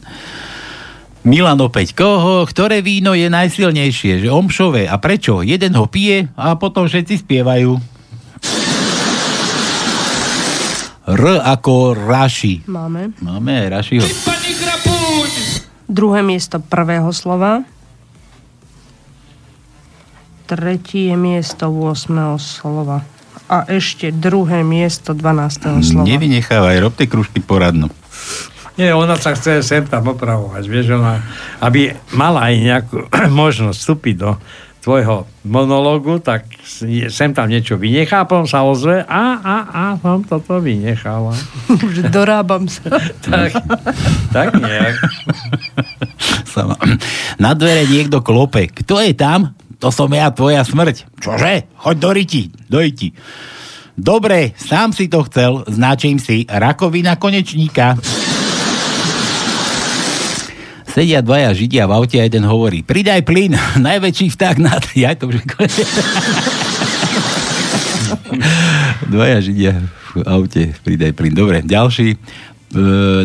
Milan opäť, koho, ktoré víno je najsilnejšie? Že omšové. A prečo? Jeden ho pije a potom všetci spievajú. R ako Raši. Máme. Máme aj Rašiho. Druhé miesto prvého slova. Tretie miesto 8. slova. A ešte druhé miesto 12. slova. Nevynechávaj, robte kružky poradnú. Nie, ona sa chce sem tam opravovať, vieš, ona, aby mala aj nejakú možnosť vstúpiť do tvojho monológu, tak sem tam niečo vynechá, potom sa ozve a, a, a, som toto vynechala. Že dorábam sa. tak, tak nejak. Sama. Na dvere niekto klope. Kto je tam? To som ja, tvoja smrť. Čože? Choď do riti. Do riti. Dobre, sám si to chcel, značím si rakovina konečníka. Sedia dvaja židia v aute a jeden hovorí, pridaj plyn, najväčší vták na... Ja to už. Dvaja židia v aute, pridaj plyn. Dobre, ďalší. E,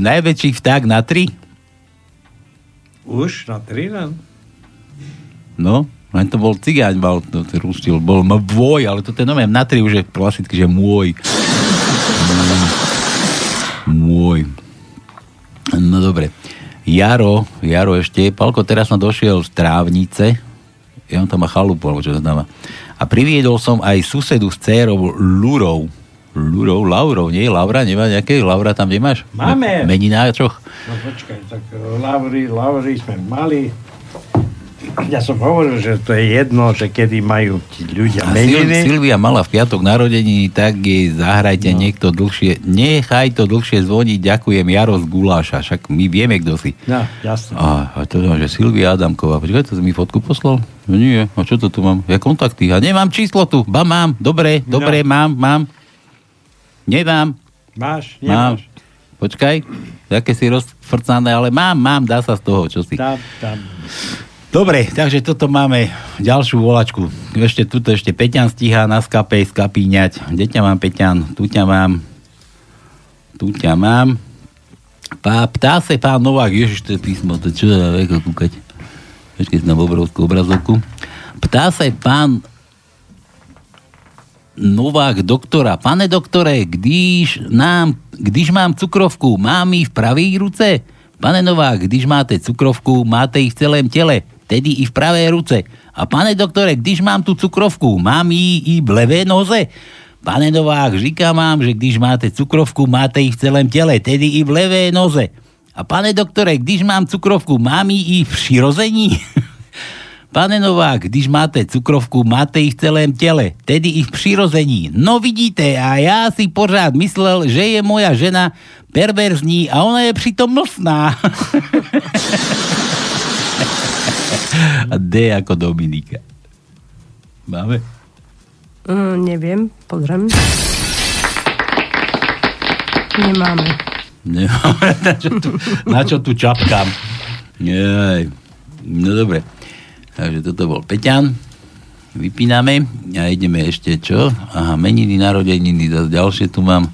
najväčší vták na tri? Už na tri len? No, len to bol cigáň, mal to to rustil, bol môj, ale to je nové, na tri už je klasicky, že môj. Mm, Môj. No dobre. Jaro, Jaro ešte, Palko teraz som došiel z Trávnice, ja on tam má chalupu, alebo čo to tam má. A priviedol som aj susedu s dcérou Lurou. Lurou, Laurou, nie? Laura, nemá nejaké? Laura tam nemáš? Máme. Menináčoch? No počkaj, tak eh, Lavry, Lavry sme mali. Ja som hovoril, že to je jedno, že kedy majú ti ľudia A Sil- meniny. Silvia mala v piatok narodeniny, tak jej zahrajte no. niekto dlhšie. Nechaj to dlhšie zvoniť, ďakujem Jaro z Guláša, však my vieme, kto si. No, jasné. A, a to že Silvia Adamková. Počkaj, to si mi fotku poslal? No nie, a čo to tu mám? Ja kontakty. A nemám číslo tu. Ba mám, dobre, dobre, mám, mám. Nemám, Máš? mám. Nemáš? Počkaj, aké si rozfrcané, ale mám, mám, dá sa z toho, čo si. Tam, tam. Dobre, takže toto máme ďalšiu volačku. Ešte tuto ešte Peťan stíha na skape skapíňať. Kde ťa mám, Peťan? Tu ťa mám. Tu ťa mám. Pá, ptá sa pán Novák, ježiš, to je písmo, to čo ja veko kúkať. Počkej, na obrovskú obrazovku. Ptá sa pán Novák doktora. Pane doktore, když, nám, když mám cukrovku, mám ji v pravej ruce? Pane Novák, když máte cukrovku, máte ji v celém těle, tedy i v pravé ruce. A pane doktore, když mám tu cukrovku, mám ji i v levé noze? Pane Novák, říkám vám, že když máte cukrovku, máte ji v celém těle, tedy i v levé noze. A pane doktore, když mám cukrovku, mám ji i v přirození? Pane Novák, když máte cukrovku, máte ji v celém těle, tedy i v přirození. No vidíte, a já si pořád myslel, že je moja žena perverzní a ona je přitom mlsná. a D ako Dominika. Máme? Mm, neviem, pozriem. Nemáme. Nemáme, na čo tu, na čo tu čapkám. Jaj. No dobre. Takže toto bol Peťan. vypíname a ideme ešte čo? Aha, meniny, narodeniny, ďalšie tu mám.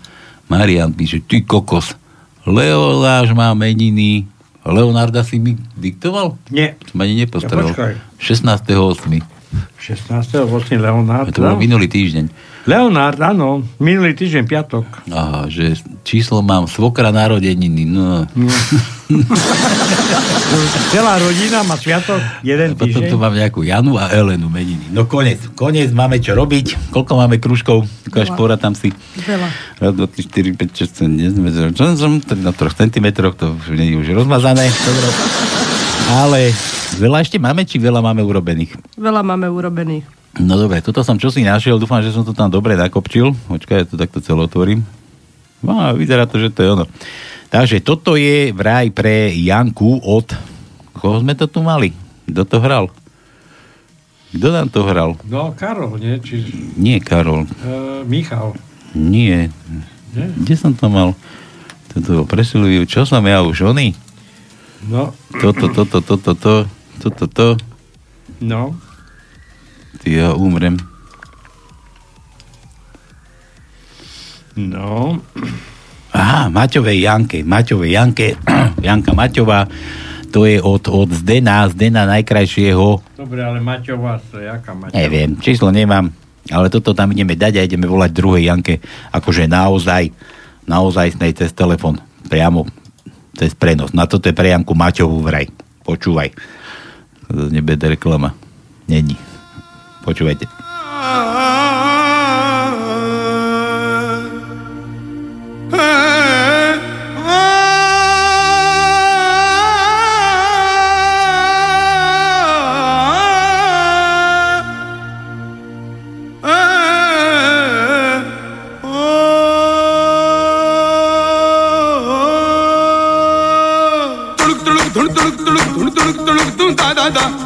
Marian píše, ty kokos, Leonáš má meniny. Leonarda si mi diktoval? Nie. Som ani nepostrel. Ja, počkaj. 16.8. 16. vlastne Leonard. To bolo minulý týždeň. Leonard, áno. Minulý týždeň, piatok. Aha, že číslo mám svokra narodeniny. No. Celá rodina má sviatok, jeden A potom týždeň. tu mám nejakú Janu a Elenu meniny. No konec, konec, máme čo robiť. Koľko máme kružkov? Ukáž, Veľa. poradám si. Veľa. Raz, dva, tri, štyri, päť, šesť, sedem, desať, jedenásť, čo som, tak na troch centimetroch, to už nie je už rozmazané. Dobre. Ale veľa ešte máme, či veľa máme urobených? Veľa máme urobených. No dobre, toto som čosi našiel, dúfam, že som to tam dobre nakopčil. Počkaj, ja to takto celé otvorím. No, vyzerá to, že to je ono. Takže toto je vraj pre Janku od... Koho sme to tu mali? Kto to hral? Kto nám to hral? No, Karol, nie? Či, Nie Karol. uh, Michal. Nie. Nie? Kde som to mal? Toto presilujú. Čo som ja už oný? No, Toto, toto, toto, toto, toto, to. no. Ty ja umrem. No. Aha, Maťovej Janke, Maťovej Janke, Janka Maťová, to je od, od Zdena, Zdena najkrajšieho, Dobre, ale Maťová, je jaká Maťová? neviem, číslo nemám, ale toto tam ideme dať a ideme volať druhej Janke, akože naozaj, naozaj snej cez telefon, priamo cez prenos. Na toto je pre Janku Maťovú vraj. Počúvaj. To nebude reklama. Není. Počúvajte. Ako keby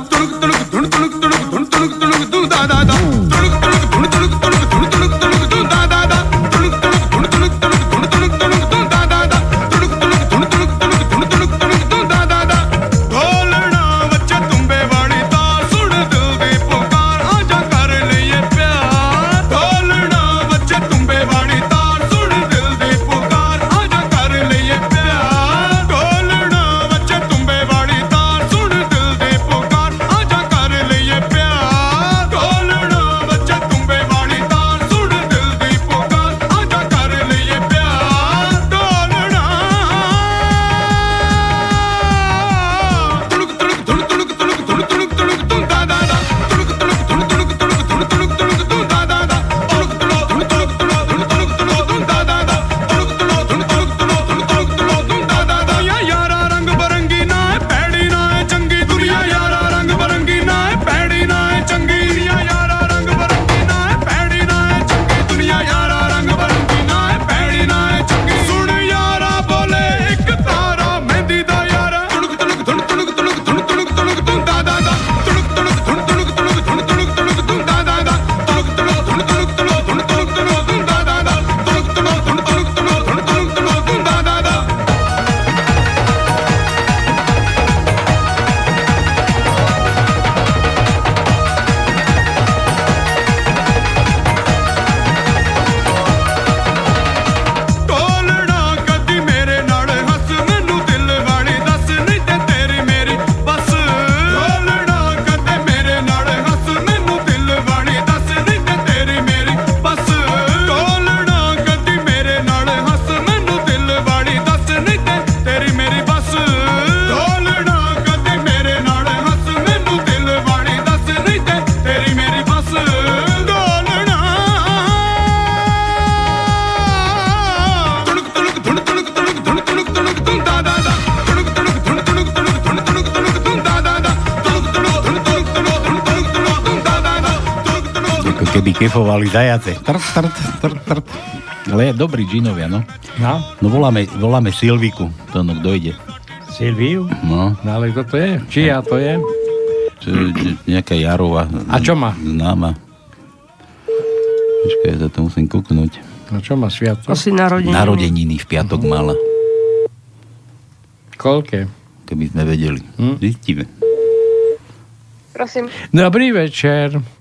kefovali zajace. Trt, trt, trt, trt. Ale je dobrý džinovia, no. No. No voláme, voláme Silviku, to no, kto ide. Silviu? No. No ale kto to je? Čia to je? Čo, nejaká Jarova. A čo má? Známa. Počkaj, ja to musím kúknúť. No čo má sviatok? Asi narodeniny. Narodeniny v piatok mala. Koľké? Keby sme vedeli. Hm? Zistíme. Prosím. Dobrý večer.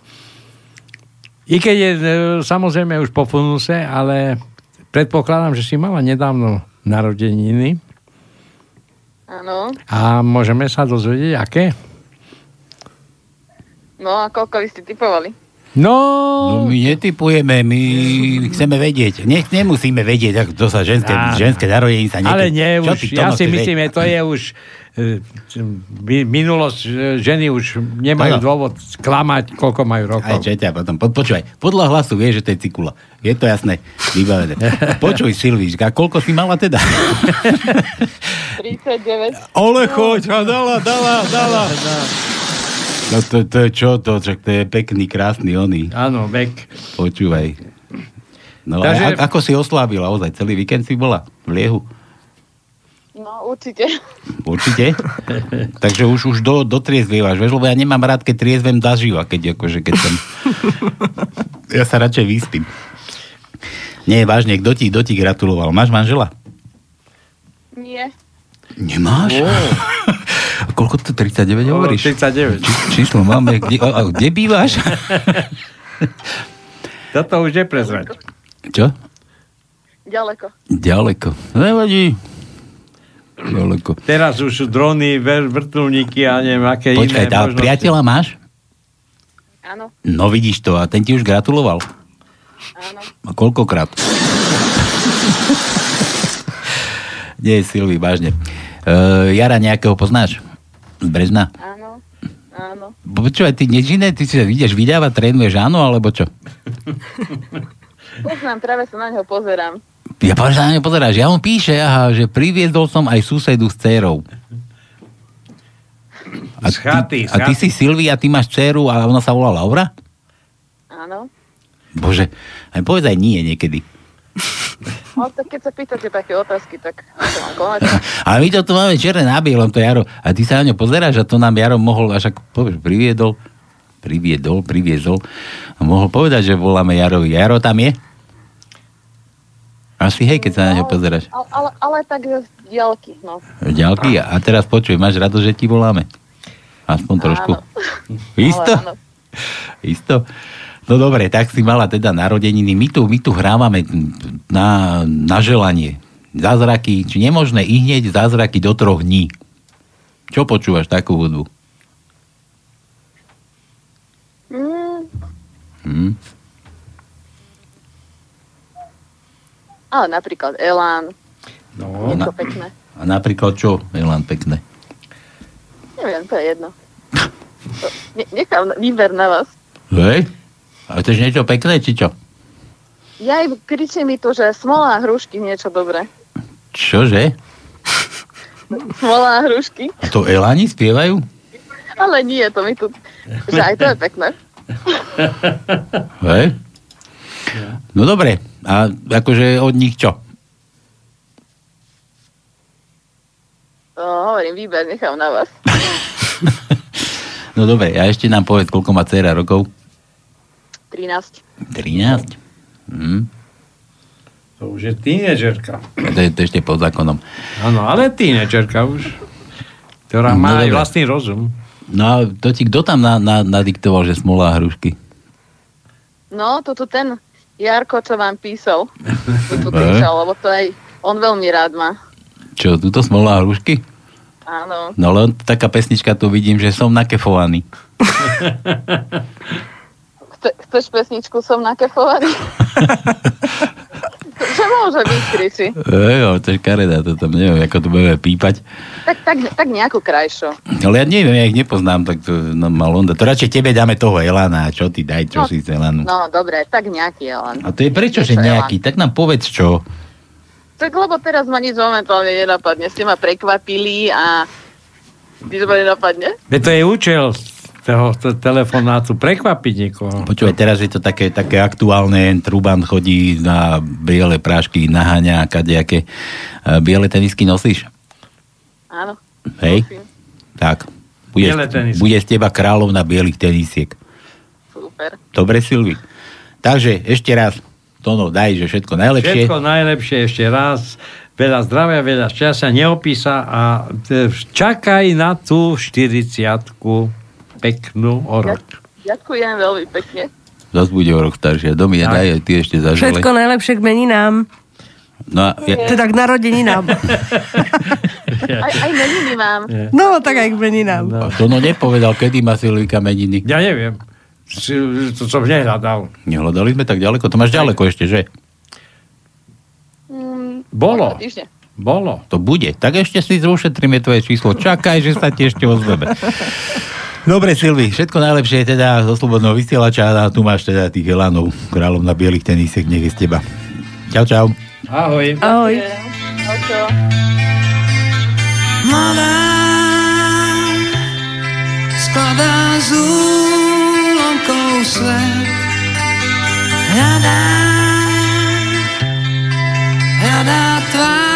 I keď je e, samozrejme už po funuse, ale predpokladám, že si mala nedávno narodeniny Áno. a môžeme sa dozvedieť, aké? No a koľko vy ste typovali? No... No my netypujeme, my chceme vedieť. Ne, nemusíme vedieť, ako to sa ženské, Áno. ženské narodeniny sa Ale nety- nie, Čo už, ja si myslím, vedieť? že to je už minulosť, e, ženy už nemajú Áno. dôvod klamať, koľko majú Aj rokov. čo ťa potom, po, počúvaj, podľa hlasu vieš, že to je cikula. Je to jasné, vybavené. Počuj, Silvíš, a koľko si mala teda? 39. Ale choď, a dala, dala, dala. No to, to je čo to, však to je pekný, krásny oný. Áno, vek. Počúvaj. No Takže... a, ako si oslávila ozaj? Celý víkend si bola v liehu? No určite. Určite? Takže už, už do, do triezvievaš, vieš, lebo ja nemám rád, keď triezvem zaživa, keď, akože, keď som... ja sa radšej vyspím. Nie, vážne, kto ti, kto ti gratuloval? Máš manžela? Nie. Nemáš? A koľko to 39 hovoríš? 39. Či, číslo máme. Kde, a, kde bývaš? Toto už je prezrať. Čo? Ďaleko. Ďaleko. Nevadí. Ďaleko. Teraz už sú drony, vrtulníky a neviem, aké Počkaj, iné možnosti. priateľa máš? Áno. No vidíš to, a ten ti už gratuloval. Áno. A koľkokrát? Nie, Silvi, vážne. Uh, Jara nejakého poznáš? Z Brezna? Áno. Áno. Počúvaj, ty nič iné? Ty si ideš vydávať, trénuješ áno, alebo čo? Poznám, práve sa na neho pozerám. Ja povedal, že na pozeráš. Ja on píše, aha, že priviedol som aj susedu s dcerou. A Z chaty, ty, z a ty chaty. si Silvi a ty máš dceru a ona sa volá Laura? Áno. Bože, aj povedz aj nie niekedy. No tak keď sa pýtate také otázky, tak to mám. Ale my to tu máme černé na bielom, to Jaro. A ty sa na ňo pozeráš a to nám Jaro mohol, až ako povieš, priviedol, priviedol, priviezol. A mohol povedať, že voláme Jarovi. Jaro tam je? Asi hej, keď sa na ňo pozeráš. Ale, ale, ale tak z diaľky, no. Ďalky. A teraz počuj, máš rado, že ti voláme? Aspoň trošku. Isto? Ale áno. Isto? No dobre, tak si mala teda narodeniny. My tu, my tu hrávame na, na želanie. Zázraky, či nemožné i hneď zázraky do troch dní. Čo počúvaš takú hudbu? Mm, Hm? Ale napríklad Elán. No, Niečo na, pekné. a napríklad čo, Elan, pekné? Neviem, to je jedno. To, ne, nechám výber na vás. Hej? A chceš niečo pekné, či čo? Ja im kričí mi tu, že smola a hrušky niečo dobré. Čože? Smola a hrušky. A to Elani spievajú? Ale nie, to mi tu... Že aj to je pekné. Hej? No dobre. A akože od nich čo? To hovorím, výber nechám na vás. No dobre, a ešte nám povedz, koľko má dcera rokov? 13. 13? Hm. To už je tínedžerka. To je to ešte pod zákonom. Áno, ale tínedžerka už. Ktorá No, má aj dobre. vlastný rozum. No a to ti kto tam na, na, nadiktoval, že smola a hrušky? No, to tu ten Jarko, čo vám písal. Tu, kričal, lebo to aj on veľmi rád má. Čo, tuto smola a hrušky? Áno. No len taká pesnička tu vidím, že som nakefovaný. Chce, chceš pesničku Som nakefovaný? že môže byť, kričí. Ejo, to je kareda, to tam neviem, ako to budeme pípať. Tak, tak, tak nejakú krajšiu. Ale ja neviem, ja ich nepoznám, tak to no, mal onda. To radšej tebe dáme toho Elana, čo ty daj, čo No, si z Elanu. No, dobre, tak nejaký je len. A to je prečo, že nejaký? Tak nám povedz čo. Tak lebo teraz ma nič momentálne nenapadne. Ste ma prekvapili a nič ma nenapadne. Veď to je účel toho telefonátu prekvapiť niekoho. Počúvaj, teraz je to také, také aktuálne, Truban chodí na biele prášky, naháňa a kadejaké. E, Biele tenisky nosíš? Áno. Hej? Tak. Bude, Biele tenisky. bude z teba kráľovna bielých tenisiek. Super. Dobre, Silvi. Takže ešte raz, Tono, daj, že všetko najlepšie. Všetko najlepšie ešte raz. Veľa zdravia, veľa šťastia, neopísa a e, čakaj na tú 40 peknú o rok. Ďakujem veľmi pekne. Zas bude o rok staršia. Domi, Tak. daj aj ty ešte zažele. Všetko najlepšie k meninám. No ja, Teda k narodeninám. Aj, aj meniny mám. No, tak aj k meninám. to no nepovedal, kedy má Silvika meniny. Ja neviem. To som nehľadal. Nehľadali sme tak ďaleko, to máš ďaleko ešte, že? Mm, Bolo. Bolo. To bude. Tak ešte si zrušetríme tvoje číslo. Čakaj, že sa ti ešte ozveme. Dobre, Silvi, všetko najlepšie teda zo slobodného vysielača a tu máš teda tých Elanov, kráľov na bielých tenisech, nech je z teba. Čau, čau. Ahoj. Ahoj. Mladá skladá z úlomkov svet. Hľadá, hľadá tvár,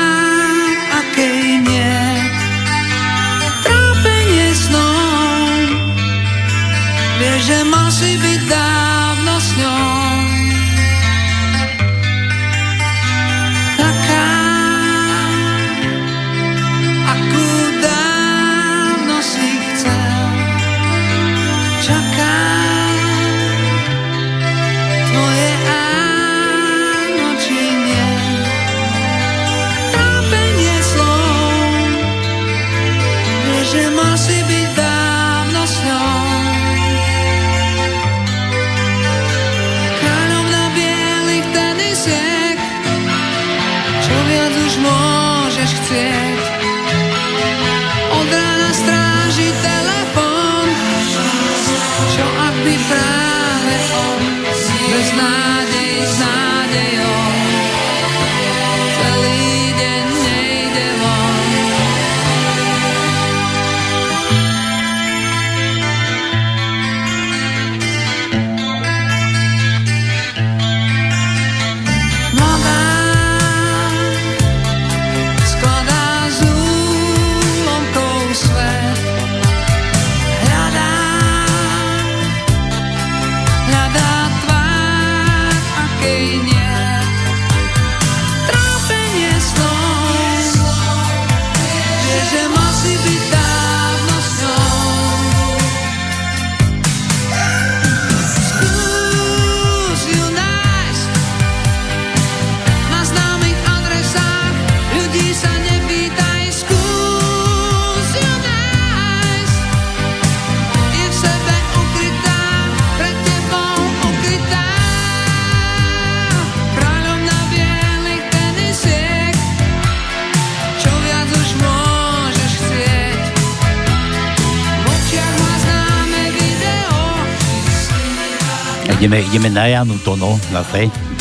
Ideme, ideme na Janu Tono zase.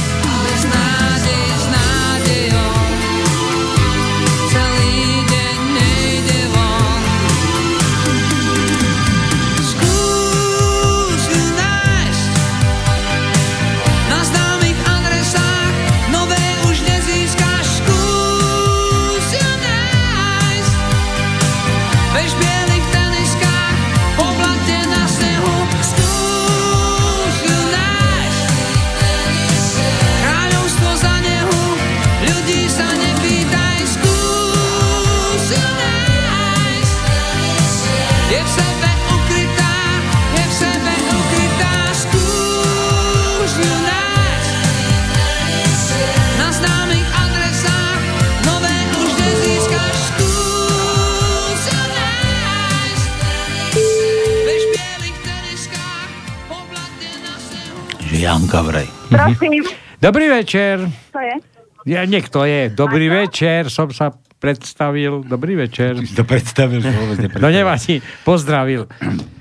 Dobrý večer. To je? Ja, niekto je. Dobrý večer, som sa predstavil. Dobrý večer. To predstavil, že vôbec No nevadí, pozdravil.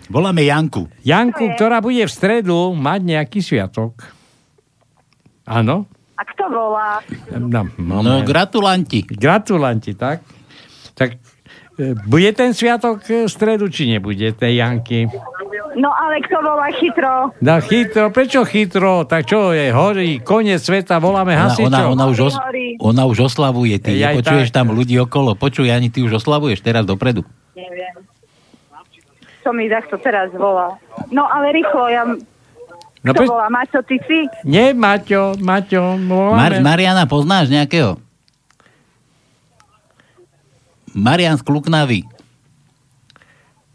Voláme Janku. Janku, ktorá bude v stredu mať nejaký sviatok. Áno? A kto volá? No, No, gratulanti. Gratulanti, tak? Tak e, bude ten sviatok e, v stredu, či nebude, tej Janky? No ale kto volá chytro? No chytro, prečo chytro? Tak čo je, horí, koniec sveta, voláme Ona, hasičov. ona, ona, už os, ona už oslavuje, ty Jaj, nepočuješ tak. tam ľudí okolo. Počuj, ani ty už oslavuješ teraz dopredu. Neviem. Čo mi takto teraz volá? No ale rýchlo, ja... No, kto pre- volá? Maťo, ty si? Nie, Maťo, Maťo, Mar-. Mariana poznáš nejakého? Marian z Kluknavy.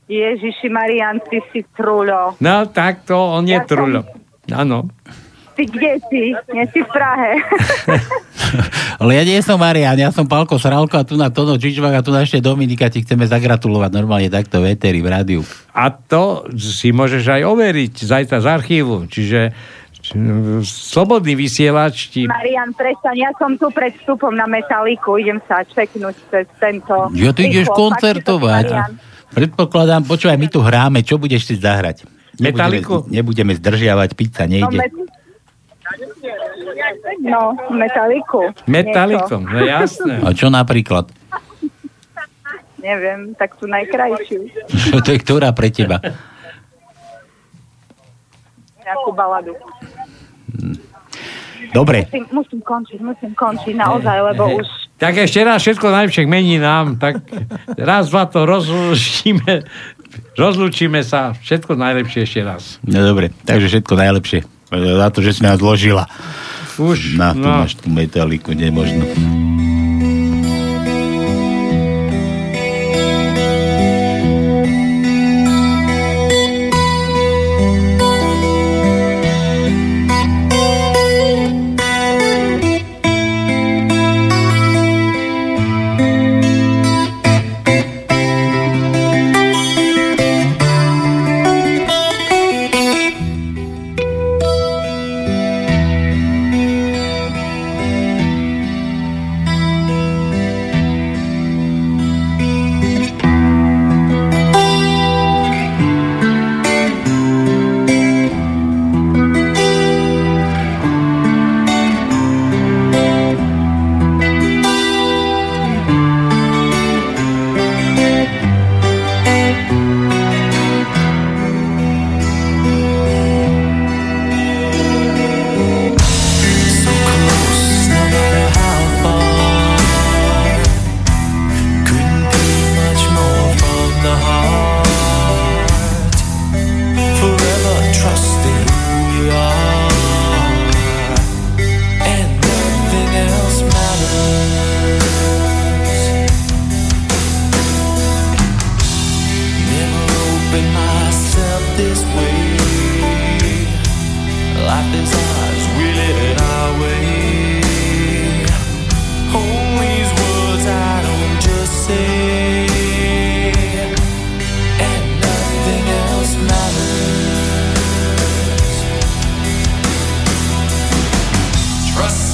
Ježiši Marian, ty si truľo. No tak to, on je Ja trulo. Áno. Ty kde si? Nie si v Prahe. Ale ja nie som Marian, ja som Palko Sralko a tu na Tono Čičvak a tu na ešte Dominika ti chceme zagratulovať normálne takto v éteri, v rádiu. A to si môžeš aj overiť zajtra z archívu. Čiže či- slobodný vysielač ti... Marian, prestaň, ja som tu pred vstupom na Metaliku, idem sa čeknúť cez tento... Ja ty ideš koncertovať. fakt, Marian. Predpokladám, počúvaj, my tu hráme, čo budeš si zahrať? Metaliku? Nebudeme, nebudeme zdržiavať, pizza No, nejde. no, Metaliku. Metalikom, no jasné. A čo napríklad? Neviem, tak tú najkrajšiu. to je ktorá pre teba? Nejakú baladu. Dobre. Musím, musím končiť, musím končiť naozaj, lebo už Tak ešte raz všetko najlepšie k nám, tak raz, dva to rozlúčime, rozlúčime sa, všetko najlepšie ešte raz. No dobre, takže všetko najlepšie. Za to, že si nás zložila. Už, Na, tu no. máš tú metaliku, nemožno. this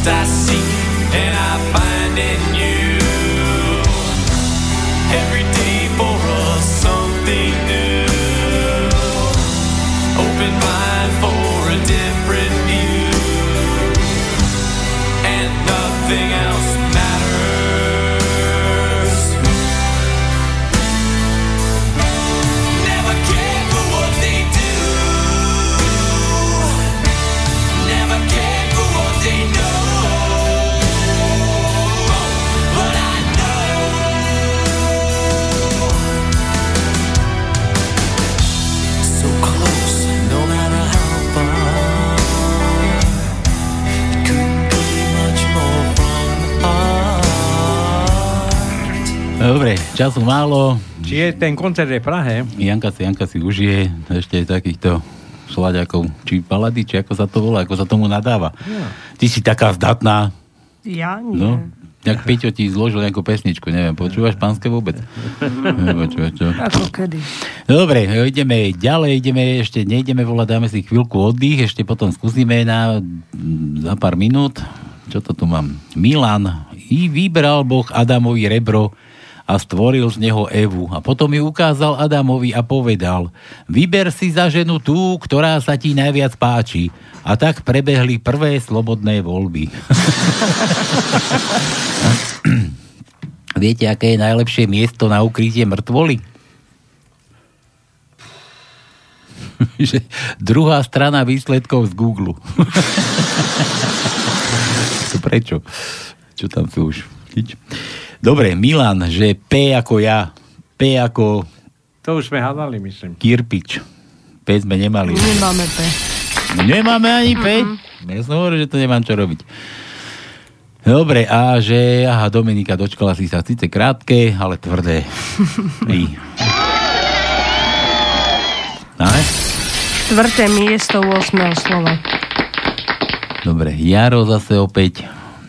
I seek and I find in you. Času málo. Čiže ten koncert je v Prahe. Janka si, Janka si užije ešte takýchto šlaďakov, či palady, či ako sa to volá, ako sa tomu nadáva. Ja. Ty si taká zdatná. Ja nie. No, jak Peťo ti zložil nejakú pesničku, neviem, počúvaš pánske vôbec? Počúvaš, čo? Ako kedy. No Dobre, ideme ďalej, ideme ešte, nejdeme volať, dáme si chvíľku oddych, ešte potom skúsime na, za pár minút. Čo to tu mám? Milan. I vybral Boh Adamovi rebro a stvoril z neho Evu. A potom ju ukázal Adamovi a povedal, vyber si za ženu tú, ktorá sa ti najviac páči. A tak prebehli prvé slobodné voľby. Viete, aké je najlepšie miesto na ukrytie mŕtvoly? že druhá strana výsledkov z Google. prečo? Čo tam sú už? Nič. Dobre, Milan, že P ako ja, P ako To už sme hádali, myslím. Kirpič. P sme nemali. Nemáme P. Nemáme ani P? Ja som hovoril, že to nemám čo robiť. Dobre, a že, aha, Dominika, dočkala si sa síce krátke, ale tvrdé. I. Ne? Štvrté miesto 8. slova. Dobre, Jaro zase opäť.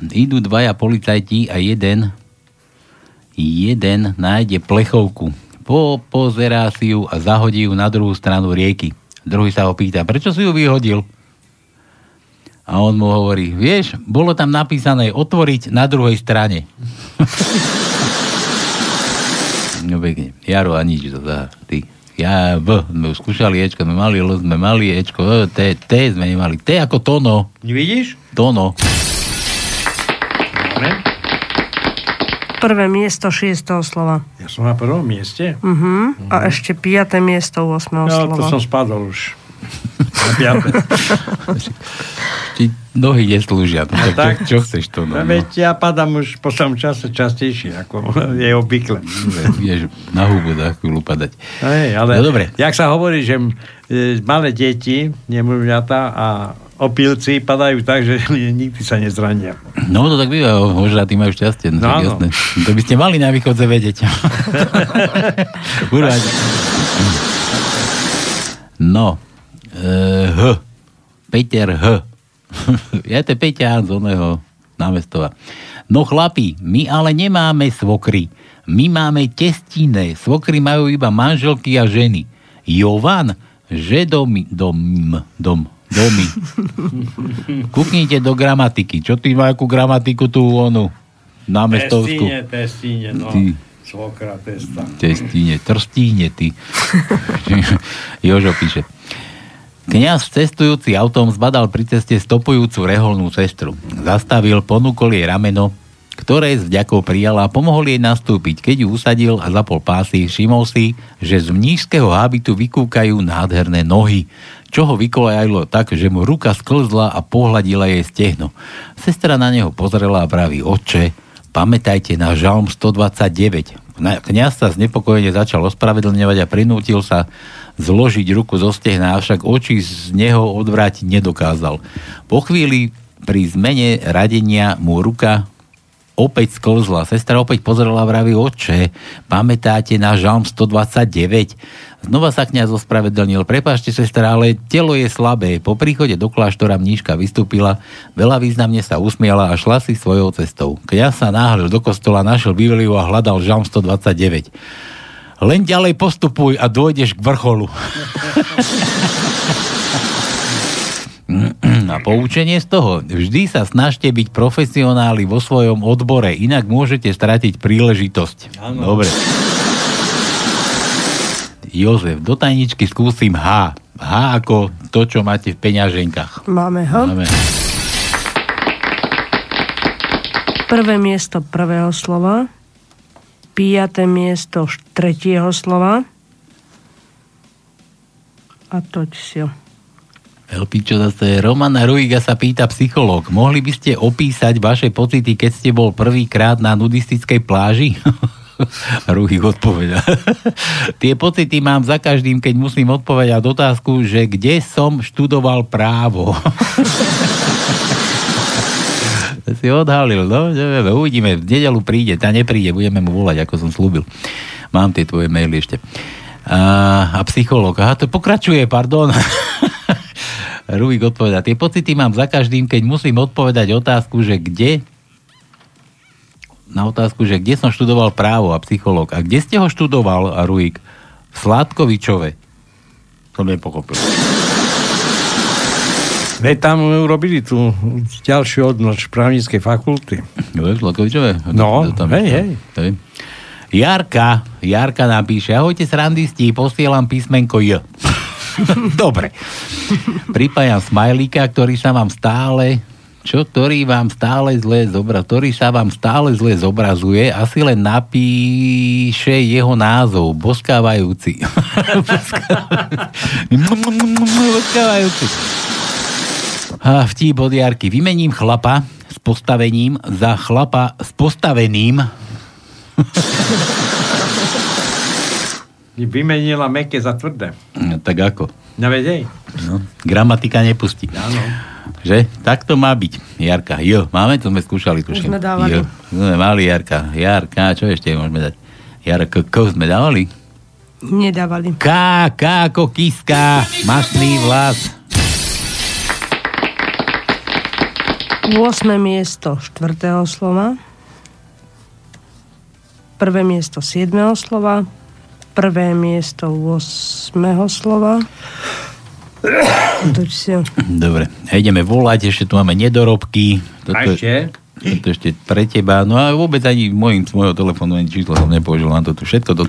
Idú dvaja policajti a jeden jeden nájde plechovku. Po, pozerá si ju a zahodí ju na druhú stranu rieky. Druhý sa ho pýta, prečo si ju vyhodil? A on mu hovorí, vieš, bolo tam napísané otvoriť na druhej strane. no pekne. Jaro a nič to za ty. Ja, B, sme už skúšali Ečko, sme mali L, sme mali Ečko, T, T sme nemali. T ako Tono. Vidíš? Tono. Dobre. Prvé miesto 6. slova. Ja som na prvom mieste. Uh-huh. A ešte 5. miesto 8. No, slova. to som spadol už. Na piate. Ti nohy neslúžia. No, No tak, tak. čo, čo chceš to? No, No, no. veď ja padám už po tom čase častejšie, ako je obvykle. Vieš, na hubu za chvíľu padať. Hej, ale No dobre. jak sa hovorí, že e, malé deti, nemluvňatá a opilci padajú tak, že nikdy sa nezrania. No to tak býva, možno tí majú šťastie, no, No tak jasné. To by ste mali na východze vedieť. Urvať. No, e, H. Peter H. ja to je Peťan z oného námestova. No chlapi, my ale nemáme svokry. My máme testine. Svokry majú iba manželky a ženy. Jovan, že domy, dom, dom, domy. Kúknite do gramatiky. Čo ty má akú gramatiku tu onu? Námestovskú. Testíne, testíne, no. Ty. Svokra testa. Testíne, trstíne, ty. Jožo píše. Kňaz cestujúci autom zbadal pri ceste stopujúcu reholnú sestru. Zastavil, ponúkol jej rameno, ktoré s vďakou prijala a pomohol jej nastúpiť. Keď ju usadil a zapol pásy, všimol si, že z mnížského hábitu vykúkajú nádherné nohy, čo ho vykolajalo tak, že mu ruka sklzla a pohľadila jej stehno. Sestra na neho pozrela a praví, oče, pamätajte na žalm 129. Na- Kňaz sa znepokojene začal ospravedlňovať a prinútil sa zložiť ruku zo stehna, avšak oči z neho odvrátiť nedokázal. Po chvíli pri zmene radenia mu ruka opäť sklzla. Sestra opäť pozrela a vraví, oče, pamätáte na žalm 129? Znova sa kňaz ospravedlnil. Prepášte, sestra, ale telo je slabé. Po príchode do kláštora mníška vystúpila, veľa významne sa usmiala a šla si svojou cestou. Kňaz sa náhlil do kostola, našiel Bibliu a hľadal žalm 129. Len ďalej postupuj a dojdeš k vrcholu. A poučenie z toho. Vždy sa snažte byť profesionáli vo svojom odbore, inak môžete stratiť príležitosť. Áno. Dobre. Jozef, do tajničky skúsim H. H ako to, čo máte v peňaženkách. Máme ho. Máme. Prvé miesto prvého slova. Piaté miesto tretieho slova. A toť si ho. Elpi, čo zase Romana Ruiga sa pýta psychológ. Mohli by ste opísať vaše pocity, keď ste bol prvýkrát na nudistickej pláži? Ruhik odpoveda. Tie pocity mám za každým, keď musím odpovedať otázku, že kde som študoval právo. si odhalil, no, neviem, uvidíme, v nedelu príde, tá nepríde, budeme mu volať, ako som slúbil. Mám tie tvoje maily ešte. A, a psychológ, aha, to pokračuje, pardon. Rubik odpoveda, tie pocity mám za každým, keď musím odpovedať otázku, že kde na otázku, že kde som študoval právo a psychológ. A kde ste ho študoval, Ruik? V Sládkovičove. Som nepochopil. Veď tam urobili tú ďalšiu odnož právnickej fakulty. Jo, v Sládkovičove? No, tam- hej, hej. hej. Jarka, Jarka napíše, ahojte srandisti, posielam písmenko J. Dobre. Pripájam smajlíka, ktorý sa vám stále čo, ktorý vám stále zle zobra, ktorý sa vám stále zle zobrazuje, asi len napíše jeho názov, boskávajúci. boskávajúci. A vtip od Jarky. Vymením chlapa s postavením za chlapa s postaveným. Vymenila meké za tvrdé. No, tak ako? No vedej. No, gramatika nepustí. Áno. Že? Tak to má byť. Jarka. Jo, máme? To sme skúšali. Už tuším. sme dávali. Jo. Sme mali Jarka. Jarka, čo ešte môžeme dať? Jarka, ko sme dávali? Nedávali. K, K ako kiska, masný vlas. 8. miesto štvrtého slova. Prvé miesto 7. slova. Prvé miesto 8. slova. Dobre, ideme volať, ešte tu máme nedorobky. A ešte? Toto ešte pre teba. No a vôbec ani môjim, môjho telefónu ani číslo som nepoužil na toto všetko. To,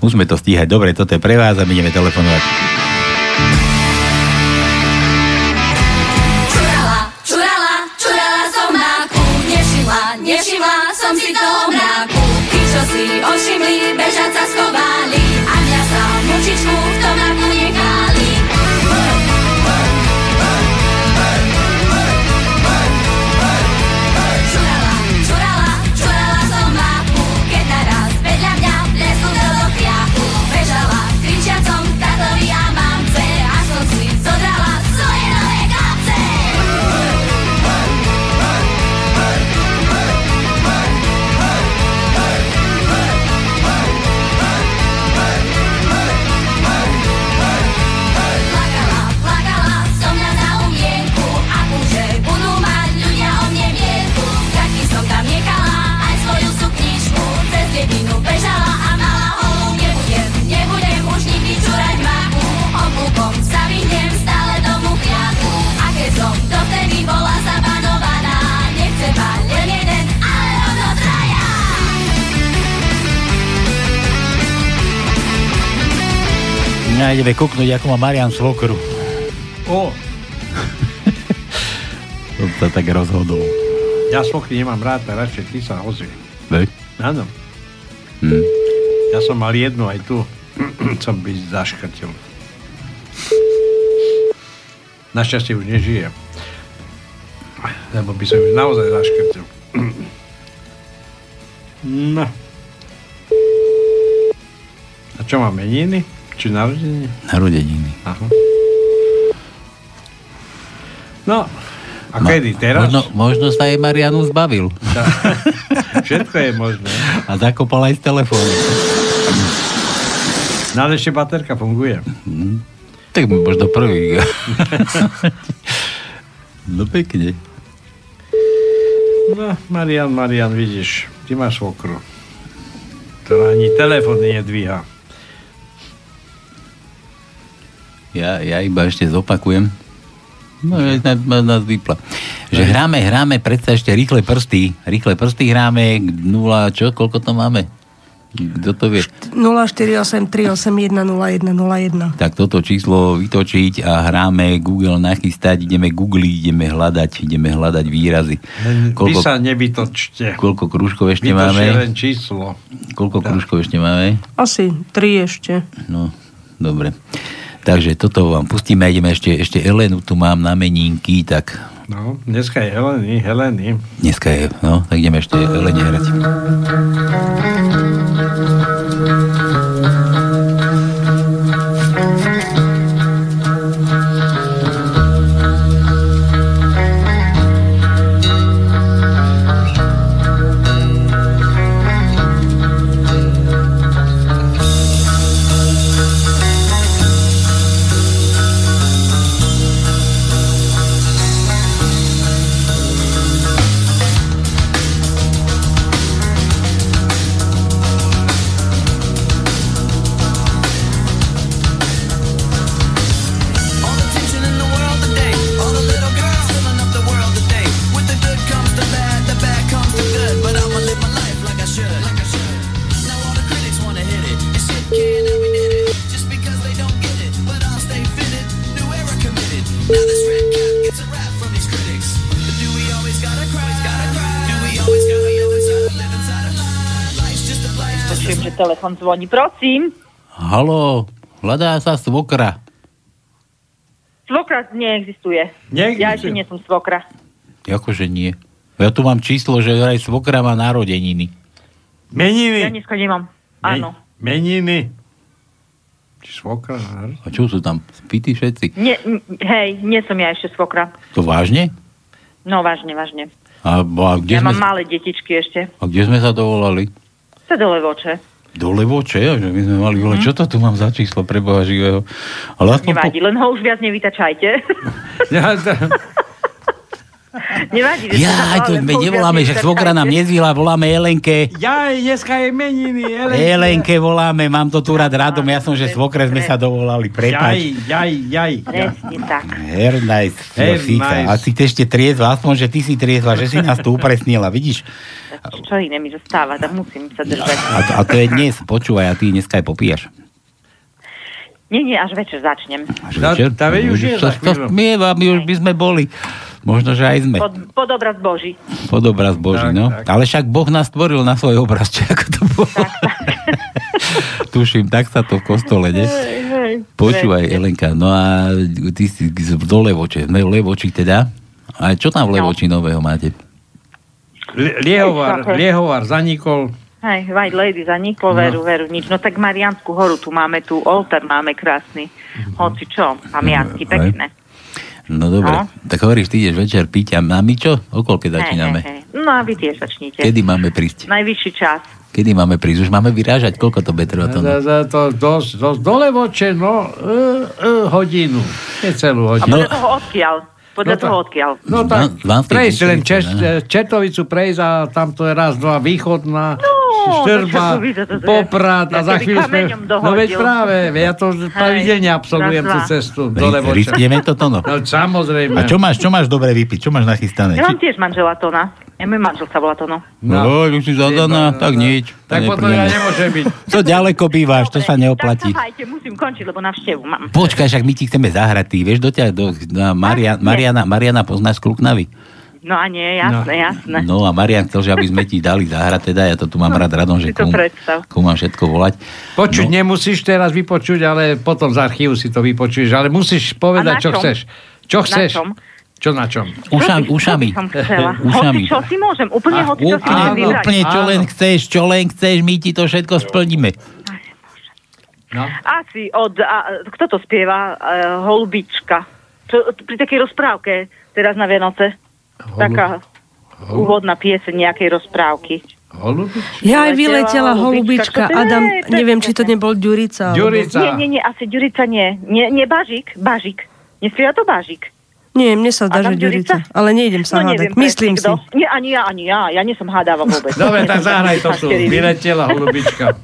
musíme to stíhať. Dobre, toto je pre vás a my ideme telefonovať. Čurala, čurala, čurala som mráku Nevšimla, nevšimla som si toho mráku Tí, čo si ošimli, bežať sa schovali No, ideme kúknuť, ako má Marian svokru. O, To sa tak rozhodol. ja svokry nemám rád, tak radšej ty sa ozvi. Veď? Áno. Hm. Ja som mal jednu aj tu. som by zaškrtil. Našťastie už nežije. Lebo by som ju naozaj zaškrtil. No. A čo má meniny? Či narodeniny? Narodeniny. Aha. No, a kedy? Teraz? Možno, možno sa aj Marianu zbavil. Všetko je možné. A zakopal aj z telefónu. No ale ešte baterka funguje. Hm. Tak možno prvý. no pekne. No, Marian, Marian, vidíš, ty máš svokru, ktorá ani telefóny nedvíha. Ja, ja iba ešte zopakujem. No, na, nás vypla. Že hráme, hráme, predsa ešte rýchle prsty. Rýchle prsty hráme, 0, čo, koľko to máme? Kto to vie? 048 381 0101. Tak toto číslo vytočiť a hráme Google nachystať, ideme googliť, ideme hľadať, ideme hľadať výrazy. Vy sa nevytočte. koľko krúžkov ešte Vytočte máme? len číslo. Koľko krúžkov ešte máme? Asi 3 ešte. No, dobre. Takže toto vám pustíme, ideme ešte, ešte Elenu tu mám na menínky, tak No, dneska je Heleny, Heleny. dneska je, no, tak ideme ešte Elene hrať. Telefon zvoní. Prosím. Halo, hľadá sa svokra. Svokra neexistuje. Neexistuje. Ja ešte nie som svokra. Akože nie. Ja tu mám číslo, že aj svokra má narodeniny. Ja Meniny. dneska nemám. Áno. Meniny. Či svokra? A čo sú tam? Spíti všetci? Nie, hej, nie som ja ešte svokra. To vážne? No vážne, vážne. A, a, kde, ja sme, mám malé detičky ešte. a kde sme sa dovolali? Sa dole voče. Do Levoče, že my sme mali, ale čo to tu mám za číslo pre Boha živého? Ale aspoň po... Nevadí, len ho už viac nevytačajte. Nevadí, Ja, sa to my už nevoláme, že svokra nám nezvila, voláme Elenke. Ja, dneska je meniny, Elenke. Elenke voláme, mám to tu rád radom, ja som, že svokre sme sa dovolali, Jaj, prepač. jaj, jaj. Presne tak. Hernajs, Very Fica. nice. A si ešte triezva, aspoň, že ty si triezva, že si nás tu upresnila, vidíš? Čo iné mi zostáva, tak musím sa držať. A, a to je dnes, počúvaj, a ty dneska aj popíjaš. Nie, nie, až večer začnem. Až večer? Vidíš, to, to smieva, my už by sme boli. Možno, že aj sme. Pod, pod obraz Boží. Pod obraz Boží, no. Ale však Boh nás stvoril na svoj obraz, či ako to bolo. Tuším, tak sa to v kostole, ne? Počúvaj, Elenka, no a ty si do Levoče, sme v Levoči teda. A čo tam v Levoči nového máte? Li- Liehovar, Liehovar zanikol. Hej, White Lady zaniklo, No. veru, veru, nič. No tak Mariánsku horu tu máme, tu oltár máme krásny. Hoci čo, pamiatky, pekné. No dobre, No. tak hovoríš, ty ideš večer piť a my čo? O koľke začíname? Hej, hej, hej. No a vy tiež začnite. Kedy máme prísť? Najvyšší čas. Kedy máme prísť? Už máme vyrážať? Koľko to bude trvať? to, no? To dosť, dosť dole voče, no, e, e, hodinu. Nie celú A hodinu. podľa toho odkiaľ? Podľa No toho odkiaľ? No tak, prejsť len Češ? Četovicu prejsť a tam to je raz, dva, východná, No, Štrba, to to je- Poprad a za chvíľu sme... No veď práve, ja to pravidelne absolvujem tú cestu dole voče. Riskneme toto, no. No samozrejme. A čo máš, čo máš dobre vypiť? Čo máš nachystané? Ja mám tiež manžela Tona. Ja môj manžel sa volá Tono. No, už si zadaná, tak nič. Tak To potom ja nemôžem byť. Co ďaleko bývaš, to sa neoplatí. Dávajte, musím končiť, lebo navštevu mám. Počkaj, však my ti chceme zahrať, ty, vieš, do ťa, do, na Maria, Mariana, Mariana poznáš Kluknavy? No a nie, jasné, jasné. No a Marian chcel, že aby sme ti dali zahrať, teda ja to tu mám rád radom, že komu, predstav. komu mám všetko volať. Počuť nemusíš teraz vypočuť, ale potom z archívu si to vypočuješ. Ale musíš povedať, A na čo chceš. Čo Na chceš? čom? Čo na čom? Ušami, ušami. Som chcela. Ušami. Hoci čo si môžem, úplne Ach, hoci čo si môžem vybrať. úplne, čo len chceš, čo len chceš, my ti to všetko splníme. No. Asi od, a, kto to spieva? Uh, Holubička. Čo, pri takej rozprávke teraz na Vianoce. Taká úvodná pieseň nejakej rozprávky. Holubič? Ja aj Vyletela holubička. holubička. Adam, neviem, či to nebol Ďurica. alebo- Ďurica. Nie, nie, nie, asi Ďurica nie. Nie, nie Bažik, Bažik. Nespieva to Bažik. Nie, mne sa zdá, Adam že Ďurica. Ale nejdem sa no, hádať. neviem Myslím si. Nie, ani ja, ani ja. Ja nie som hádáva vôbec. Dobre, tak zahraj to. Pašteriny. Vyletela holubička.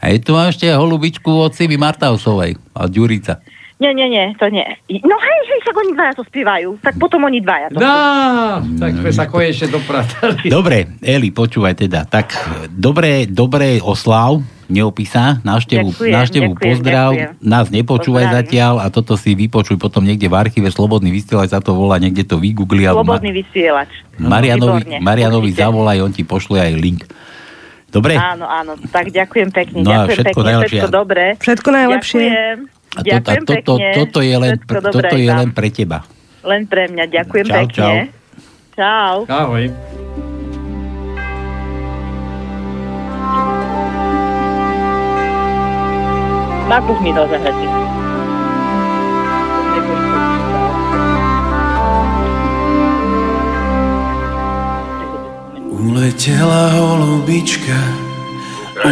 A je tu mám ešte holubičku od Sivy Martausovej a Ďurica. Nie, nie, nie, to nie. No hej, hej, však oni dvaja to spievajú. Tak potom oni dvaja to No, tak sme sa konečne dopratali. Dobre, Eli, počúvaj teda. Tak, dobre, dobre oslav, neopísa, návštevu, Ďakujem, návštevu ďakujem, pozdrav, ďakujem. nás nepočúvaj Pozdravím. zatiaľ a toto si vypočuj potom niekde v archíve Slobodný vysielač sa to volá, niekde to vygoogli alebo Ma- Slobodný vysielač. Marianovi, Marianovi zavolaj, on ti pošle aj link. Dobre? Áno, áno, tak ďakujem pekne, No ďakujem všetko pekne, najlepšie. všetko dobré. Všetko najlepšie. Ďakujem, A, to, a ďakujem toto, pekne. toto je, len, Všetko toto je vám. len pre teba. Len pre mňa, ďakujem Čau, pekne. Čau. Ahoj. Nakuch mi to zahrati. Uletela holubička,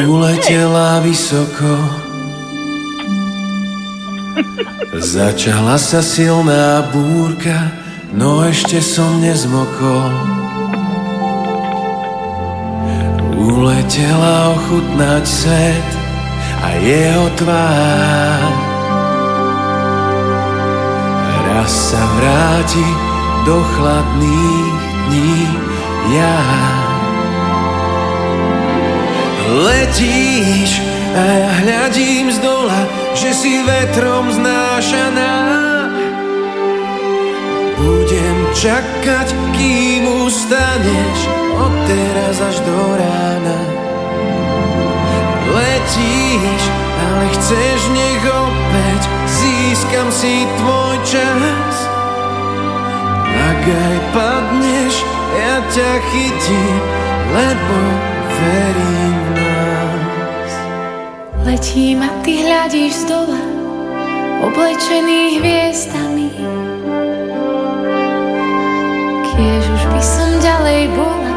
uletela vysoko. Začala sa silná búrka, no ešte som nezmokol. Uletela ochutnať svet a jeho tvár. Raz sa vráti do chladných dní ja. Letíš a ja hľadím z dola, že si vetrom znášaná. Budem čakať, kým ustaneš od teraz až do rána. Letíš, ale chceš nech opäť získam si tvoj čas. Ak aj padneš, ja ťa chytím, lebo verím v nás. Letím a ty hľadíš z dola, oblečený hviezdami. Kiež už by som ďalej bola,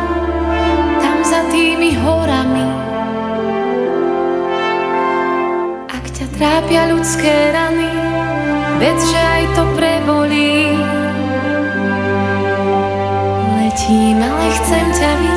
tam za tými horami. trápia ľudské rany, vec, že aj to prebolí. Letím, ale chcem ťa vidieť,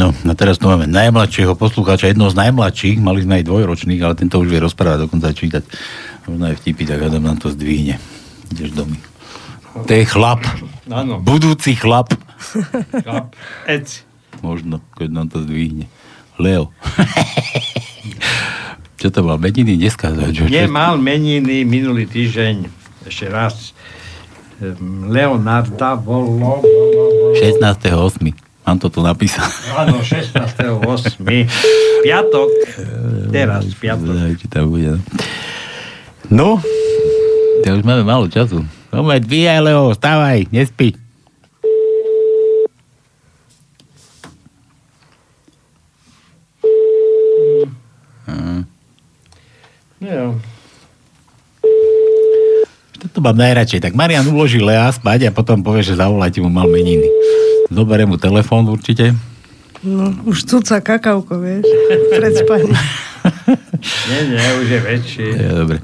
No, a teraz tu máme najmladšieho poslucháča, jedného z najmladších, mali sme aj dvojročných, ale tento už vie rozprávať, dokonca čítať. Možno aj vtipy, tak Adam nám to zdvihne. Ideš domy. To je chlap. Áno. Budúci chlap. Chlap. Ec. Možno, keď nám to zdvihne. Leo. Čo to mal? Meniny dneska? Čo, čo? Nemal meniny minulý týždeň, ešte raz. Ehm, Leonarda bolo... 16.8. Mám to tu napísané. Áno, 16.8. Piatok. Teraz, piatok. Neviem, či tam bude. No, už máme málo času. Poďme, dvíjaj, Leo, stávaj, nespí. Hm. Jo. Toto mám najradšej. Tak Marian uloží Lea spať a potom povie, že zavolajte mu mal meniny. Zoberie mu telefón určite. No, už cuca kakauko, vieš, pred spaním. Nie, nie, už je väčší. Je, dobre.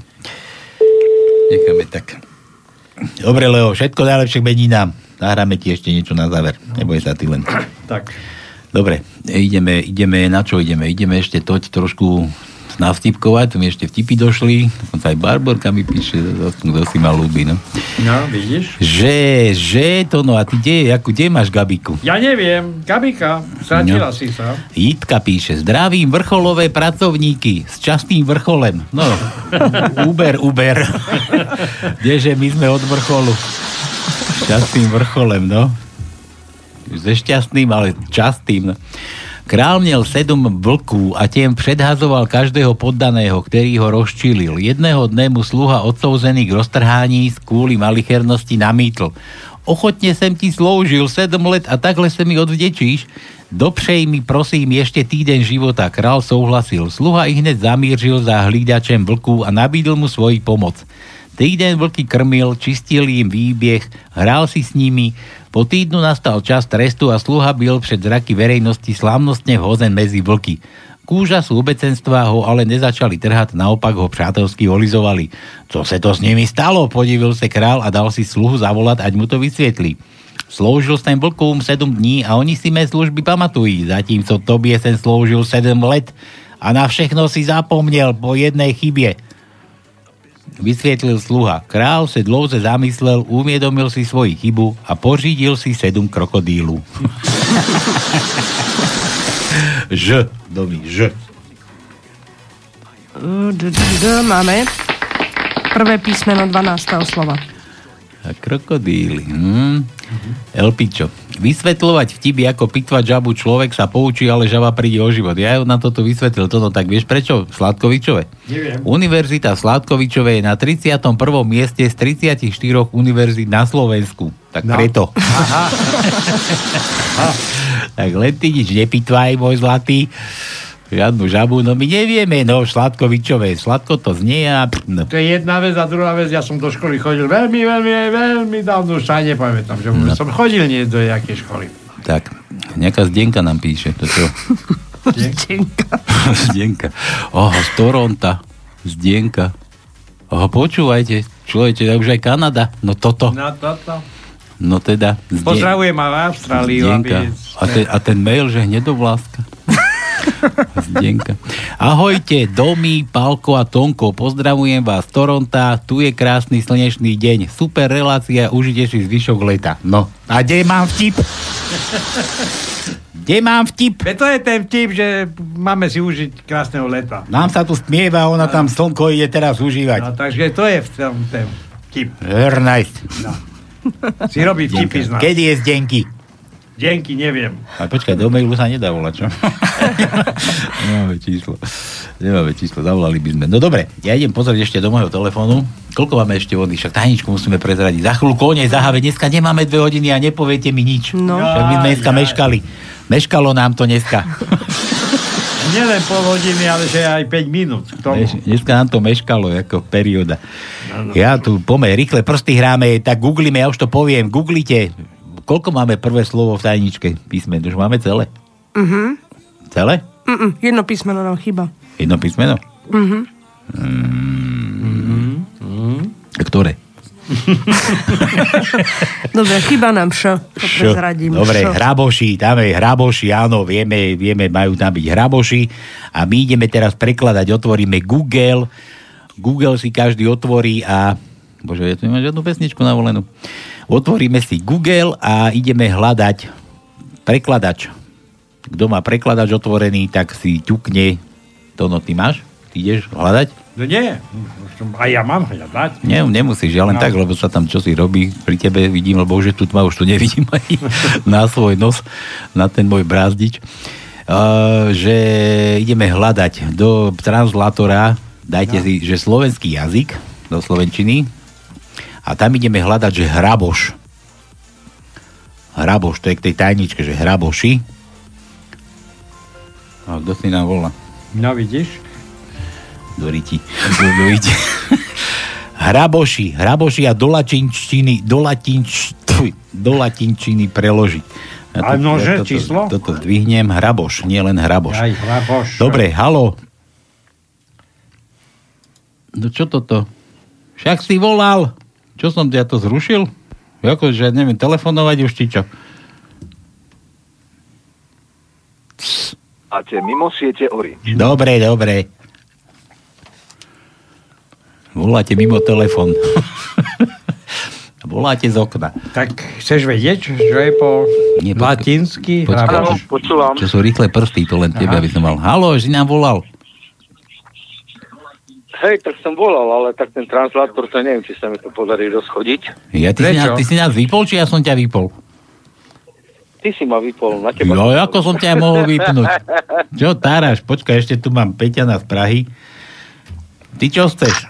Necháme tak. Dobre, Leo, všetko najlepšie k meninám. Zahráme ti ešte niečo na záver. Neboj sa ty len. Tak. Dobre, ideme, ideme, na čo ideme? Ideme ešte toť trošku navtipkovať, tu mi ešte vtipy došli, dokonca aj Barborka mi píše, kto si ma ľúbi, no. No, vidíš? Že, že to, no a ty kde, ako, kde máš Gabiku? Ja neviem, Gabika, stratila No. si sa. Jitka píše, zdravím vrcholové pracovníky s častým vrcholem. No, Uber, Uber. Kdeže my sme od vrcholu. S častým vrcholem, no. Se šťastným, ale častým. No. Král měl sedm vlků a tiem předhazoval každého poddaného, který ho rozčilil. Jedného dne mu sluha odsouzený k roztrhání z kvůli malichernosti namítl. Ochotně jsem ti sloužil sedm let a takhle se mi odvděčíš? Dopřej mi prosím ještě týden života. Král souhlasil. Sluha i hned zamířil za hlídačem vlků a nabídl mu svoji pomoc. Týden vlky krmil, čistil jim výběh, hrál si s nimi. Po týdnu nastal čas trestu a sluha byl před zraky verejnosti slávnostne vhozen medzi vlky. K úžasu obecenstva ho ale nezačali trhať, naopak ho přátelsky olizovali. Co se to s nimi stalo? Podivil se král a dal si sluhu zavolať, ať mu to vysvětlí. Sloužil jsem vlkům sedm dní a oni si mé služby pamatují, zatímco tobě jsem sloužil sedm let a na všechno si zapomněl po jednej chybě. Vysvietlil sluha. Král se dlouze zamyslel, uviedomil si svoji chybu a pořídil si sedm krokodílu. Ž, domy, Ž. D, d, d, máme prvé písmeno 12. slova. A krokodíly. Hm. Elpičo. Vysvetľovať vtipy ako pitvať žabu človek sa poučí, ale žaba príde o život. Ja na toto vysvetlil toto, tak vieš prečo? Sládkovičové. Neviem. Univerzita Sládkovičové je na 31. mieste z 34 univerzít na Slovensku. Tak No. preto. Aha. tak len ty nič nepitvaj, môj zlatý. Žiadnu žabu, no my nevieme, no Sládkovičové, sladko to znie a... No. To je jedna vec a druhá vec, ja som do školy chodil veľmi, veľmi, veľmi dávno, už sa aj nepamätám, že No. som chodil nie do jakej školy. Tak, nejaká Zdenka nám píše. Toto. Zdenka. Zdenka. Oho, z Toronta. Zdenka. Oho, počúvajte, človeče, už aj Kanada. No toto. Na toto. No teda. Zden- Pozdravujem aj v aby... A ten, a ten mail, že hnedovláska. Zdenka. Ahojte, Domy, Palko a Tonko, pozdravujem vás z Toronta, tu je krásny slnečný deň, super relácia, užite si zvyšok leta. No, a kde mám vtip? Nemám vtip. Veď to je ten vtip, že máme si užiť krásneho leta. Nám sa tu smieva, ona tam slnko ide teraz užívať. No, takže to je v tom ten vtip. Very nice. No. Si robí vtipy z nás. Kedy je zdenky? Denky, neviem. A počkaj, do mailu sa nedá volať, čo? Nemáme číslo. Nemáme číslo, zavolali by sme. No dobre, ja idem pozrieť ešte do môjho telefónu. Koľko máme ešte vody? Však tajničku musíme prezradiť. Za chvíľu koniec zaháve. Dneska nemáme dve hodiny a nepoviete mi nič. No. Však my sme dneska meškali. Meškalo nám to dneska. Nielen pol hodiny, ale že aj 5 minút. K tomu. Dnes- Dneska nám to meškalo ako perióda. Ja tu pomer, rýchle prsty hráme, tak googlíme, ja už to poviem, googlite. Koľko máme prvé slovo v tajničke písmen? Už máme celé? Mhm. Celé? Mm-mm, jedno písmeno nám chýba. Jedno písmeno? Mhm. A Ktoré? Dobre, chýba nám š. To prezradím. Dobre, Š. hraboši, tam je hraboši, áno, vieme, vieme, majú tam byť hraboši a my ideme teraz prekladať, otvoríme Google, Google si každý otvorí a bože, ja tu nemám žiadnu pesničku navolenú. Otvoríme si Google a ideme hľadať prekladač. Kto má prekladač otvorený, tak si ťukne. Tono, ty máš? Ty ideš hľadať? No nie, a ja mám hľadať. Nie, nemusíš, ja len No. tak, lebo sa tam čosi robí pri tebe, vidím, lebo už je tu tma, už tu nevidím ani na svoj nos, na ten môj brázdič. Uh, že ideme hľadať do translátora, dajte No. si, že slovenský jazyk do slovenčiny a tam ideme hľadať, že hraboš. Hraboš, to je k tej tajničke, že hraboši. A kto si nám volá? No vidíš? do riti. Do, do riti. hraboši, hraboši a do latinčiny, do, latinč, do latinčiny preložiť. A nože, toto, číslo? Toto zdvihnem, hraboš, nie len hraboš. Aj hraboš. Dobre, halo. No čo toto? Však si volal. Čo som ja to zrušil? Ako, že neviem, telefonovať už či čo? Máte mimo siete Orange. Dobre, dobre. Voláte mimo telefon. Voláte z okna. Tak chceš vedieť, čo je po Nie, latinsky Počkaj. Áno, počúvam. Čo sú rýchle prsty, to len tebe, Aha. aby som mal. Halo, že si nám volal. Hej, tak som volal, ale tak ten translátor, to neviem, či sa mi to podarí rozchodiť. Ja, ty, si nás, ty si nás vypol, či ja som ťa vypol? Ty si ma vypol na teba. Jo, ako som ťa mohol vypnúť? Čo táraš? Počkaj, ešte tu mám Peťana z Prahy. Ty čo chceš?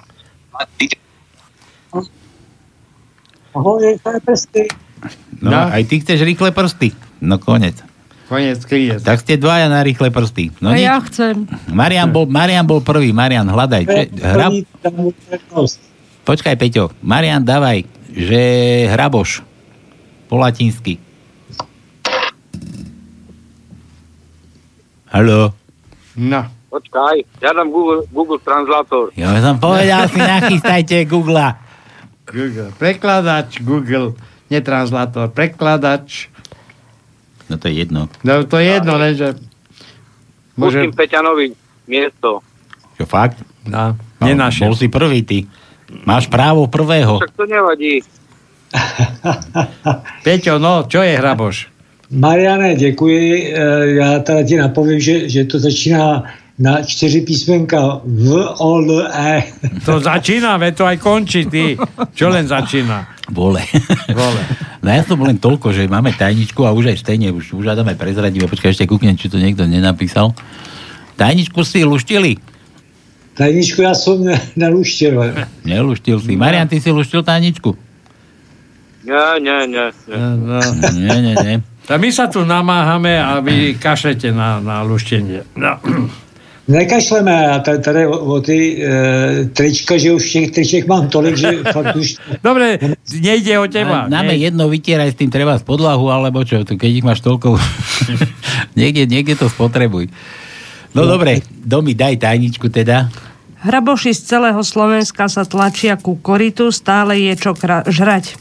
Ahoj. No, No. aj ty chceš rýchle prsty. No konec. Konec kríje. Tak ste dvaja na rýchle prsty. No A nič. ja chcem. Marian bol, Marian bol prvý. Marian, hľadaj. Že, hra... Počkaj, Peťo. Marian, dávaj, že hraboš. Po latinsky. Haló. No. Počkaj, ja dám Google, Google Translátor. Ja som povedal si, nachystajte Google. Google. Prekladač Google. Netranslator. Prekladač. No to je jedno. No to je jedno, lenže... Pustím Peťanovi miesto. Čo fakt? No, No, nenašiel. Bol si prvý, ty. Máš právo prvého. Tak to nevadí. Peťo, no, čo je hraboš? Mariane, děkuji. Eh, Já teda ti napovím, že, že to začíná na čtyři písmenka V, O, L, E. To začína, veď to aj končí, ty. Čo len začína? Vole. Vole. No ja som len toľko, že máme tajničku a už aj stejne, už, už hádame prezradiť. Počkaj, ešte kúknem, či to niekto nenapísal. Tajničku si luštili? Tajničku já jsem ne, neluštil. Neluštil si. Marian, ty si luštil tajničku? Nie, nie, nie. nie. No. Nie, nie, nie. A my sa tu namáhame a vy kašlete na, na luštenie. No. Nekašleme, tady o, o ty e, trička, že už těch triček mám tolik, že fakt už... Dobre, nejde o teba. Dáme nie? jedno, vytieraj s tým treba z podlahu, alebo čo, to keď ich máš toľko, niekde, niekde to spotrebuj. No, dobre, Domi, daj tajničku teda. Hraboši z celého Slovenska sa tlačia ku koritu, stále je čo kra- žrať.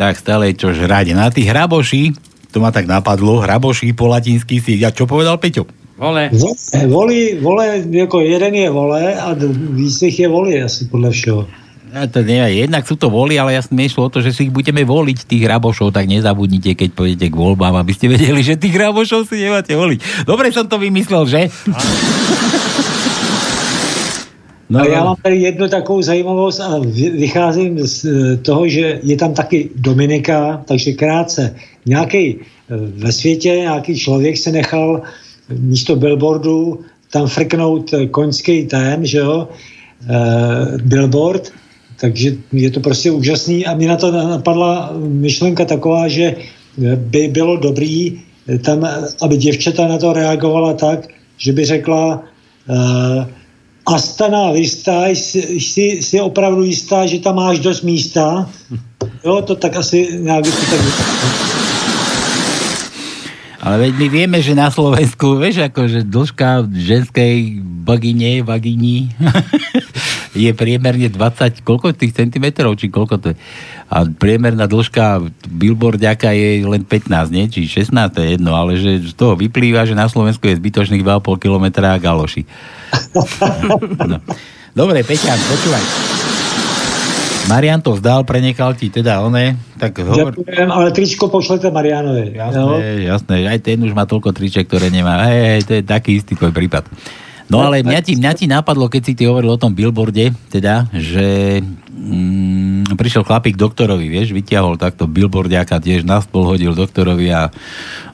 Tak stále je čo žrať. Na tých hraboši, to ma tak napadlo, hraboši po latinsky si, ja čo povedal Peťo? Vole. Voli, vole, jako jeden je vole a víc jich je voli asi podle všeho. Ja to nevie. Jednak sú to voly, ale jasne išlo o to, že si ich budeme voliť, tých rabošov, tak nezabudnite, keď pôjdete k voľbám, aby ste vedeli, že tých rabošov si nemáte voliť. Dobre som to vymyslel, že? No, a já mám tady jednu takovou zajímavost a vy- vycházím z eh, toho, že je tam taky Dominika, takže krátce. Nějaký eh, ve světě, nějaký člověk se nechal místo billboardu tam frknout koňský ten, že jo, eh, billboard, takže je to prostě úžasný a mě na to napadla myšlenka taková, že by bylo dobrý eh, tam, aby děvčata na to reagovala tak, že by řekla eh, Astana Vista, jsi, jsi, opravdu jistá, že tam máš dost místa? Jo, to tak asi nějak to tak... Ale veď my vieme, že na Slovensku, vieš, akože dĺžka ženskej bagine, vagini je priemerne 20, koľko tých centimetrov, či koľko to je? A priemerná dĺžka billboardiaka je len 15, nie? Či 16, to je jedno, ale že z toho vyplýva, že na Slovensku je zbytočných 2,5 km a galoši. No. Dobre, Peťan, počúvaj. Marian to vzdal, prenechal ti teda one, tak hovor... Ďakujem, ale tričko pošlete Marianovi. Jasné, jasné, aj ten už má toľko triček, ktoré nemá. Hej, hej, to je taký istý tvoj prípad. No ale mňa ti, mňa ti napadlo, keď si ty hovoril o tom billboarde, teda, že mm, prišiel chlapík doktorovi, vieš, vyťahol takto billboardiaka tiež na stôl hodil doktorovi a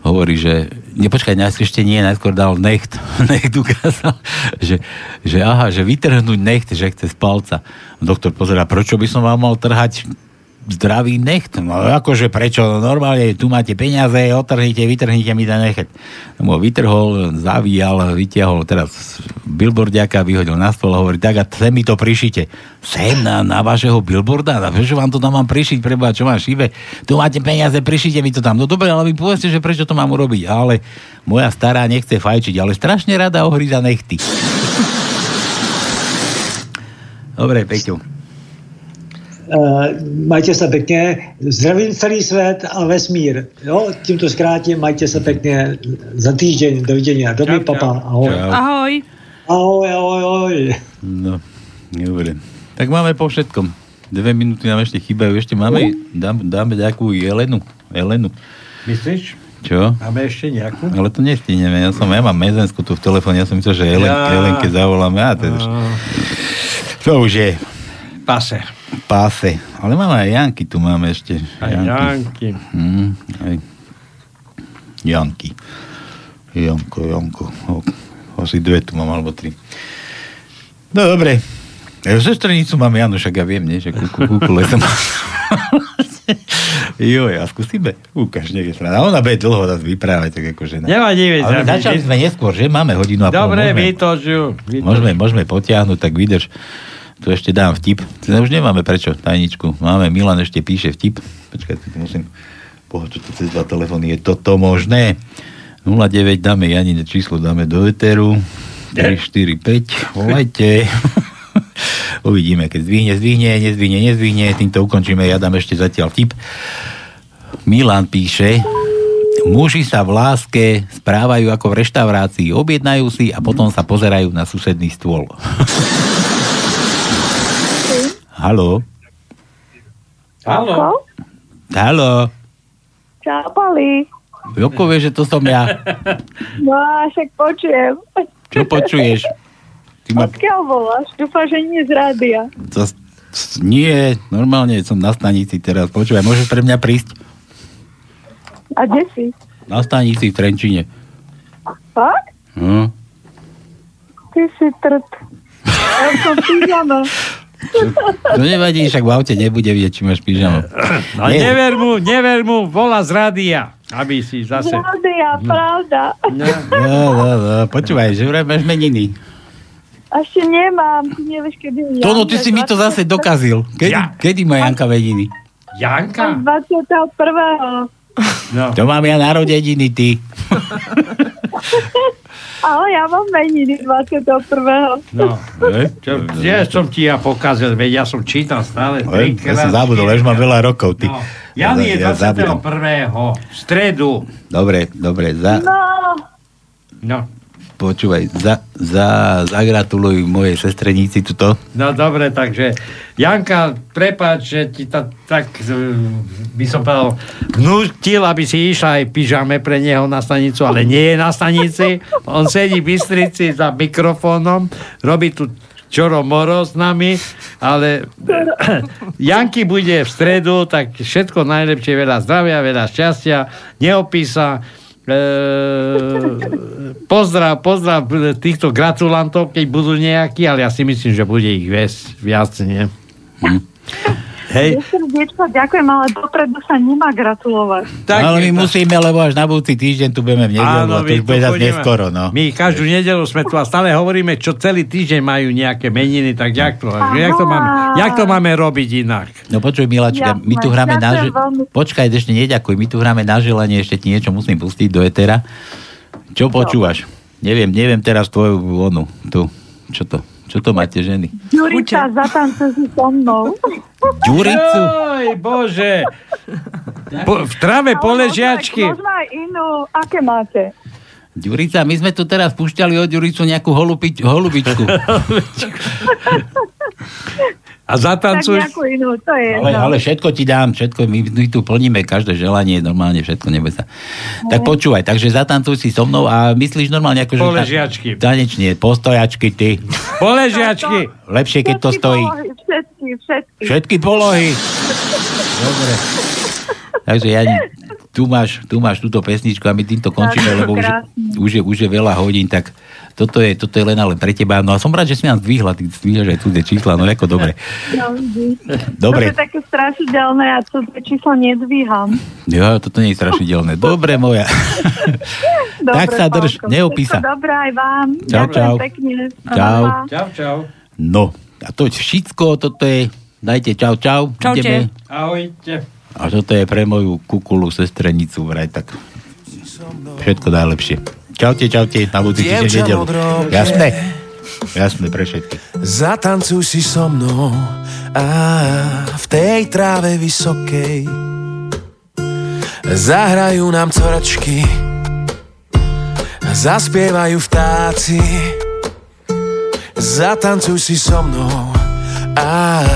hovorí, že nepočkaj, najskôr ešte nie, najskôr dal necht, necht ukázal, že, že aha, že vytrhnúť necht, že chce z palca. Doktor pozera, prečo by som vám mal trhať zdravý necht. No akože prečo? Normálne tu máte peniaze, otrhnite, vytrhnite mi ten necht. No, vytrhol, zavíjal, vytiahol teraz billboardiaka, vyhodil na stôl a hovorí, tak a sem mi to prišite. Sem na, na vašeho billboarda? A prečo vám to tam mám prišiť? Preba, čo mám šive? Tu máte peniaze, prišite mi to tam. No dobre, ale vy povedzte, že prečo to mám urobiť. Ale moja stará nechce fajčiť, ale strašne rada ohríza nechty. Dobre, Peťo. Uh, majte se pěkně, zdravím celý svět a vesmír. Jo, tím to zkrátím, majte se pěkně za týždeň, dovidenia. Dobrý Čau, papa, čau. ahoj. Čau. Ahoj. Ahoj, ahoj, ahoj. No, dobre. Tak máme po všetkom. Dve minúty nám ešte chýbajú. Ešte máme, dám, dáme nejakú Jelenu. Jelenu. Myslíš? Čo? Máme ešte nejakú? Ale to nestihneme. Ja, som, ja mám Mezensku tu v telefóne. Ja som myslel, že Jelen, Ja. Jelenke zavoláme. A to, už, to už je Pase. páse. Ale máme aj Janky, tu máme ešte. Aj Janky. Hm, aj Janky. Janko, Janko. O, asi dve tu mám, alebo tri. No dobre. Ja sestrenicu mám Janu, však ja viem, nie? Že kúku, kúkule som. jo, ja skúsime. Ukáž, nie je strana. Ona bude dlho nás vyprávať, tak akože... Nevadí, veď Ale za- začali sme neskôr, že? Máme hodinu a pol. Dobre, vytoč ju. vytoč. Môžeme, môžeme potiahnuť, tak vydrž. Tu ešte dám vtip. No, už nemáme prečo, tajničku. Máme, Milan ešte píše vtip. Počkaj, tu musím pohočiť cez dva telefóny. Je toto možné? 09 dáme Janine číslo, dáme do Eteru. 3, 4, 5, volajte. Uvidíme, keď zdvihne, zdvihne, nezdvihne, nezdvihne. Týmto ukončíme, ja dám ešte zatiaľ vtip. Milan píše, muži sa v láske správajú ako v reštaurácii, objednajú si a potom sa pozerajú na susedný stôl. Haló? Haló? Haló? Čau, Pali. Joko vie, že to som ja. No však počujem. Čo počuješ? Ty ma... Odkiaľ voláš? Dúfam, že nie z rádia. To, nie, normálne som na stanici teraz. Počúvaj, môžeš pre mňa prísť? A kde si? Na stanici v Trenčine. Fakt? Hm. Ty si trt. Ja som pížama. To nevadí, však v aute nebude vidieť, či máš pyžamo. No never mu, never mu, volá z rádia, aby si Z zase... rádia, Hm. pravda. No, no, no, počúvaj, že vraj máš meniny. A ešte nemám. Ty nevieš, kedy To, no, ty si mi to zase dokazil. Kedy, Ja. kedy má Janka meniny? Janka? 21. No. To mám ja narodeniny, ty. Ale ja mám meniny 21. No, čo, ja som ti ja pokazil, veď ja som čítal stále Oj, Ja trikrát. som zabudol, už mám veľa rokov, ty. No. Jan je Ja zabudám. 21. v stredu. Dobre, dobre, za, No, No, počúvaj, za, za, zagratuluj mojej sestrenici tuto. No dobre, takže Janka, prepáč, že ti to tak eh, by som povedal vnútil, aby si išla aj pyžame pre neho na stanicu, ale nie je na stanici. On sedí v Bystrici za mikrofónom, robí tu čoro moro s nami, ale Janky bude v stredu, tak všetko najlepšie, veľa zdravia, veľa šťastia, neopísa, e, pozdrav, pozdrav týchto gratulantov, keď budú nejakí, ale ja si myslím, že bude ich viac, viac nie? Hm. Hej. Srdiečko, ďakujem, ale dopredu sa nemá gratulovať. Tak ale my musíme, lebo až na budúci týždeň tu budeme v nedelu, a to už bude zase neskoro, no. My každú nedelu sme tu a stále hovoríme, čo celý týždeň majú nejaké meniny, tak jak to, jak to, máme, jak to máme robiť inak? No počuj, Milačka, my tu hráme na... Že... Počkaj, ešte neďakuj, my tu hráme na želanie, ešte ti niečo musím pustiť do etera. Čo počúvaš? Neviem, neviem teraz tvoju onu, tu, čo to? Čo to máte ženy? Jurica, zatancuj si so mnou. Ďuricu? Oj, bože. Po, v trave poležiačky. Možno aj inú. Aké máte? Ďurica, my sme tu teraz púšťali od Ďuricu nejakú holubič, holubičku. A zatancuj. Tak inú, to je Ale, ale všetko ti dám, všetko, my, my tu plníme každé želanie, normálne všetko, neboj sa. Tak počúvaj, takže zatancuj si so mnou a myslíš normálne ako, že... Poležiačky. Tanečne, postojačky ty. Poležiačky. Lepšie, keď to stojí. polohy, Všetky, všetky. Všetky polohy. Dobre. Takže ja, tu máš, tu máš túto pesničku a my týmto končíme, lebo už, už, je, už je veľa hodín, tak toto je, toto je len ale pre teba. No a som rád, že si nám zdvihla, ty zdvíhaš aj cudzie čísla, no ako dobre. No. Dobre. To je také strašidelné a cudzie číslo nedvíham. Jo, toto nie je strašidelné. Dobre, moja. Dobre, Tak sa drž, neopísa. Dobré aj vám. Čau, Ďakujem čau. pekne. Čau. Čau, čau. No, a to je všetko, toto je, dajte čau, čau. Čaute. ideme. Ahojte. A toto je pre moju kukulu sestrenicu, vraj tak všetko najlepšie. Čaute, čaute, na budúci týždeň nedelu. Jasné, jasné pre všetkých. Zatancuj si so mnou a v tej tráve vysokej. Zahrajú nám coračky Zaspievajú vtáci. Zatancuj si so mnou a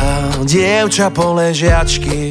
dievča poležiačky